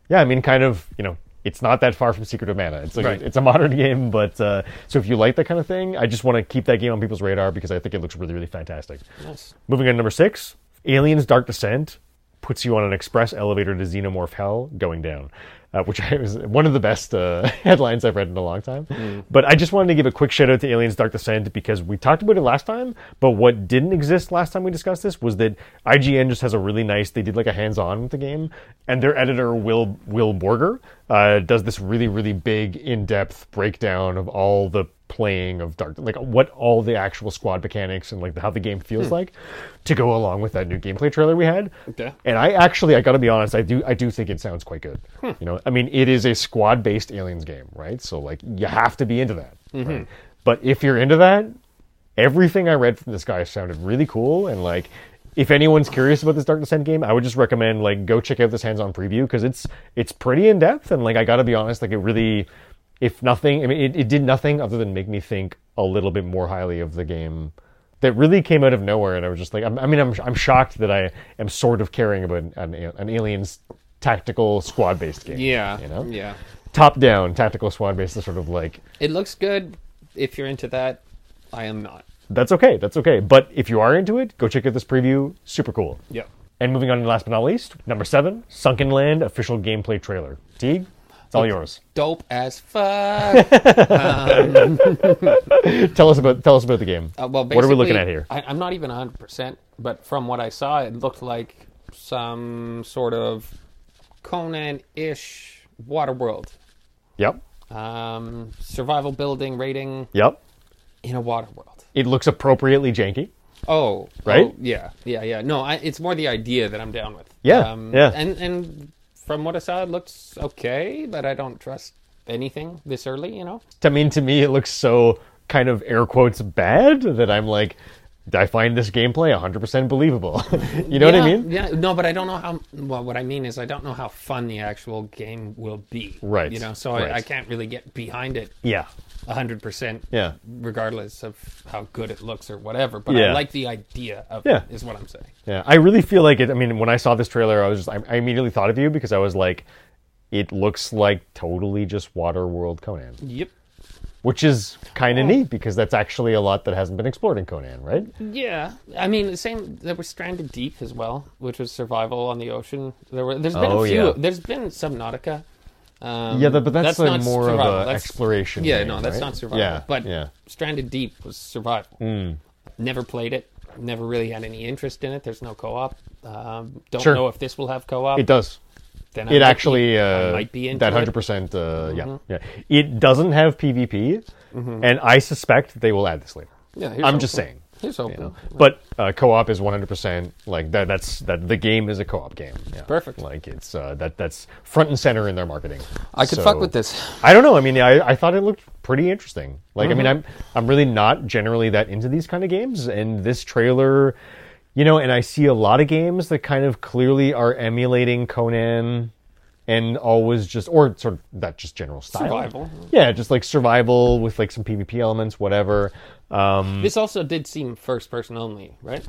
yeah, I mean, kind of, you know, it's not that far from Secret of Mana. It's like Right. it's a modern game, but uh, so if you like that kind of thing, I just want to keep that game on people's radar because I think it looks really, really fantastic. Nice. Moving on to number six, Aliens: Dark Descent puts you on an express elevator to Xenomorph Hell going down, uh, which I was one of the best uh, headlines I've read in a long time. But I just wanted to give a quick shout out to Aliens: Dark Descent because we talked about it last time. But what didn't exist last time we discussed this was that IGN just has a really nice. They did like a hands-on with the game, and their editor Will Will Borger uh, does this really really big in-depth breakdown of all the playing of Dark, like what all the actual squad mechanics and like how the game feels hmm. like, to go along with that new gameplay trailer we had. Okay. And I actually, I got to be honest, I do, I do think it sounds quite good. Hmm. You know, I mean, it is a squad-based aliens game, right? So like, you have to be into that. Mm-hmm. Right? But if you're into that, everything I read from this guy sounded really cool, and like. If anyone's curious about this Dark Descent game, I would just recommend like go check out this hands-on preview because it's it's pretty in depth and like I got to be honest, like it really, if nothing, I mean it, it did nothing other than make me think a little bit more highly of the game that really came out of nowhere, and I was just like, I'm, I mean, I'm I'm shocked that I am sort of caring about an, an aliens tactical squad based game. Yeah. you know, Yeah. top down tactical squad based is sort of like It looks good if you're into that. I am not. That's okay. That's okay. But if you are into it, go check out this preview. Super cool. Yep. And moving on to last but not least, number seven, Sunkenland official gameplay trailer. Tieg, it's all yours. Dope as fuck. Tell us about tell us about the game. Uh, well, what are we looking at here? I, I'm not even 100%, but from what I saw, it looked like some sort of Conan ish water world. Yep. Um, survival building rating Yep. in a water world. It looks appropriately janky. Oh, Right? oh, yeah, yeah, yeah. No, I, it's more the idea that I'm down with. Yeah, Um, yeah. And and from what I saw, it looks okay, but I don't trust anything this early. You know. I mean, to me, it looks so kind of air quotes bad that I'm like, I find this gameplay 100% believable. you know what I mean? Yeah, no, but I don't know how. Well, what I mean is, I don't know how fun the actual game will be. Right, You know, so right. I, I can't really get behind it Yeah. Hundred percent. Yeah. Regardless of how good it looks or whatever, but Yeah. I like the idea of Yeah. it. Is what I'm saying. Yeah. I really feel like it. I mean, when I saw this trailer, I was just, I, I immediately thought of you because I was like, it looks like totally just Water World Conan, Yep. which is kind of oh. neat because that's actually a lot that hasn't been explored in Conan, right? Yeah, I mean the same. There was Stranded Deep as well, which was survival on the ocean. There were. There's been Oh, a few. yeah. There's been Subnautica. Um, Yeah, but that's, like not more survival. of a That's- exploration. Yeah, game, no, that's right? not survival. Yeah, but yeah. Stranded Deep was survival. Never played it. Never really had any interest in it. There's no co-op. Um, don't Sure. know if this will have co-op. It does. Then I It actually be, uh, might be into that hundred percent. Uh, Yeah, yeah. It doesn't have PvP, and I suspect they will add this later. Yeah, here's I'm just saying. Here's hoping. You know? But uh, co-op is 100% like that. That's that. The game is a co-op game. Yeah. Perfect. Like it's uh, that. That's front and center in their marketing. I could So- fuck with this. I don't know. I mean, I, I thought it looked pretty interesting. Like, I mean, Mm-hmm. I'm I'm really not generally that into these kind of games, and this trailer, you know, and I see a lot of games that kind of clearly are emulating Conan, and always just or sort of that just general style. Survival. Yeah, just like survival with like some PvP elements, whatever. Um, This also did seem first person only, right?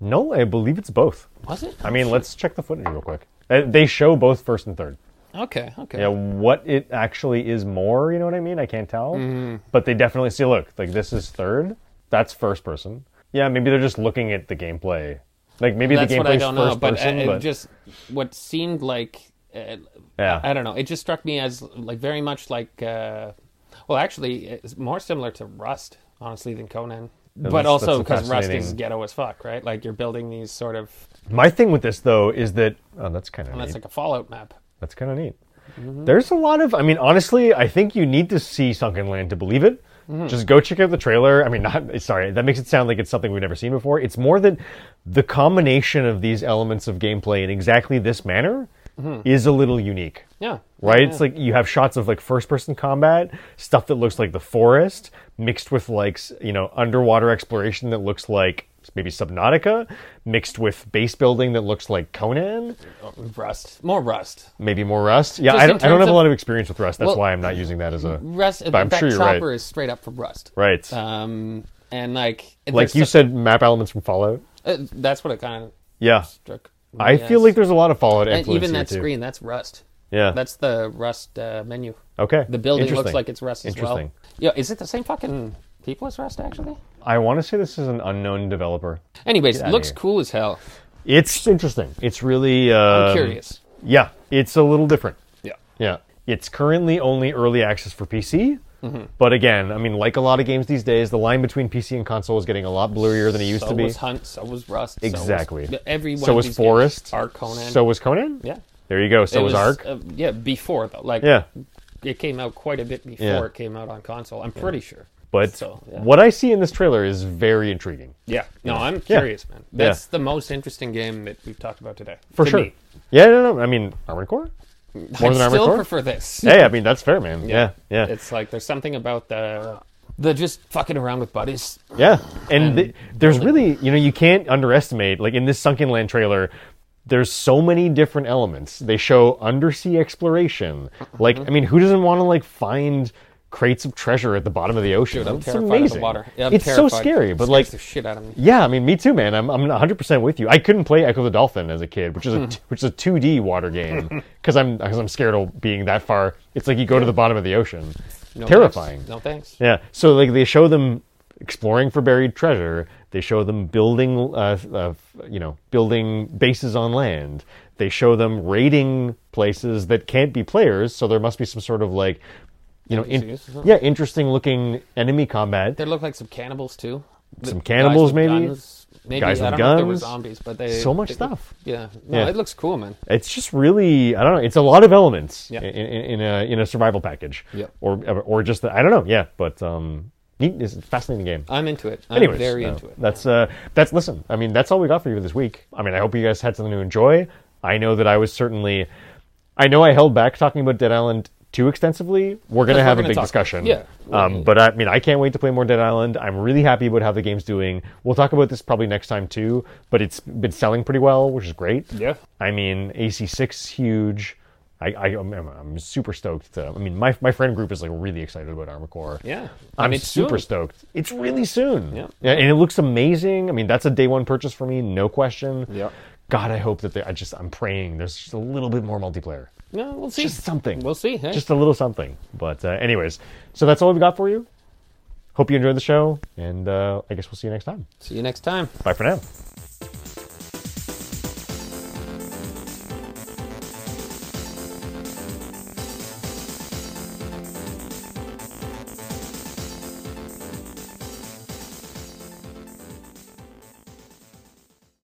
no, I believe it's both. Was it? I mean, let's check the footage real quick. Uh, They show both first and third. Okay. Okay. Yeah, what it actually is more, you know what I mean? I can't tell. Mm-hmm. But they definitely see, look, like this is third. That's first person. Yeah, maybe they're just looking at the gameplay. Like maybe That's the what I gameplay's don't know, first but, person, uh, it but just what seemed like. Uh, Yeah. I don't know. It just struck me as like very much like. Uh, well, actually, it's more similar to Rust, honestly, than Conan. But also because Rust is ghetto as fuck, right? Like you're building these sort of. my thing with this though is that oh, that's kind of That's like a Fallout map. That's kind of neat. Mm-hmm. There's a lot of, I mean, honestly, I think you need to see Sunkenland to believe it. Mm-hmm. Just go check out the trailer. I mean, not, sorry, that makes it sound like it's something we've never seen before. It's more that the combination of these elements of gameplay in exactly this manner is a little unique. Yeah. Right? Yeah, It's like you have shots of like first person combat, stuff that looks like the forest, mixed with like, you know, underwater exploration that looks like maybe Subnautica, mixed with base building that looks like Conan, Rust. More Rust. maybe more Rust. Yeah, Just I don't, I don't have a lot of experience with Rust. That's Well- why I'm not using that as a. Rust. But I'm that sure you're chopper right. is straight up from Rust. Right. Um, and like. like you so- said, map elements from Fallout. uh, that's what it kind of Yeah. struck. I feel like there's a lot of Fallout and influence even that screen, that's Rust. Yeah. That's the Rust uh, menu. okay. The building looks like it's Rust as well. Interesting. Yeah, is it the same fucking people as Rust actually? I want to say this is an unknown developer. Anyways, it looks cool as hell. It's interesting. It's really. Um, I'm curious. Yeah, it's a little different. Yeah. Yeah. It's currently only early access for PC. Mm-hmm. But again, I mean, like a lot of games these days, the line between PC and console is getting a lot blurrier than it used So to be. was Hunt. So was Rust. so was- Exactly. every one so was Forest. are Conan. So was Conan. yeah. There you go. So It was, Ark. uh, yeah, before though. Like yeah. it came out quite a bit before Yeah. it came out on console. I'm pretty sure. But So, yeah. what I see in this trailer is very intriguing. Yeah. No, I'm curious, man. Yeah. That's the most interesting game that we've talked about today. For to sure. me. Yeah, no, no. I mean, Armored Core? More I than Armored still Core? prefer this. Hey, I mean, that's fair, man. Yeah, yeah. It's like there's something about the the just fucking around with buddies. Yeah, and And th- there's really, you know, you can't underestimate, like in this Sunkenland trailer, there's so many different elements. They show undersea exploration. Like. I mean, who doesn't want to like find crates of treasure at the bottom of the ocean? Dude, I'm it's terrified amazing. of the water. Yeah, it's so scary, but like, the shit out of me. yeah, I mean, me too, man. I'm I'm 100% with you. I couldn't play Ecco the Dolphin as a kid, which is Hmm. a t- which is a 2D water game because I'm because I'm scared of being that far. It's like you go to the bottom of the ocean. No Terrifying. Thanks. No thanks. Yeah. So like they show them exploring for buried treasure. They show them building, uh, uh, you know, building bases on land. They show them raiding places that can't be players, so there must be some sort of like, you know, in, NPCs or something? yeah, interesting looking enemy combat. They look like some cannibals too. Some cannibals, maybe? guns. Maybe Guys I with don't know if they were guns. zombies, but they So much they- stuff. Yeah, no, Yeah. it looks cool, man. It's just really, I don't know. It's a lot of elements Yeah. in, in, in a in a survival package, Yep. or or just the, I don't know. Yeah, but um, neat. It's a fascinating game. I'm into it. I'm Anyways, very into it. That's uh, that's listen. I mean, that's all we got for you this week. I mean, I hope you guys had something to enjoy. I know that I was certainly, I know I held back talking about Dead Island too extensively. We're gonna have a big talk- discussion. yeah. Um, but I mean, I can't wait to play more Dead Island. I'm really happy about how the game's doing. We'll talk about this probably next time too. But it's been selling pretty well, which is great. Yeah. I mean, AC6 is huge. I, I, I'm, I'm super stoked. To, I mean, my, my friend group is like really excited about Armor Core. Yeah. I'm And it's super soon. stoked. It's really soon. Yeah. And it looks amazing. I mean, that's a day one purchase for me, no question. Yep. God, I hope that they, I just, I'm praying there's just a little bit more multiplayer. No, we'll see. Just something. We'll see. Hey. Just a little something. But, uh, anyways, so that's all we've got for you. Hope you enjoyed the show, and uh, I guess we'll see you next time. see you next time. Bye for now.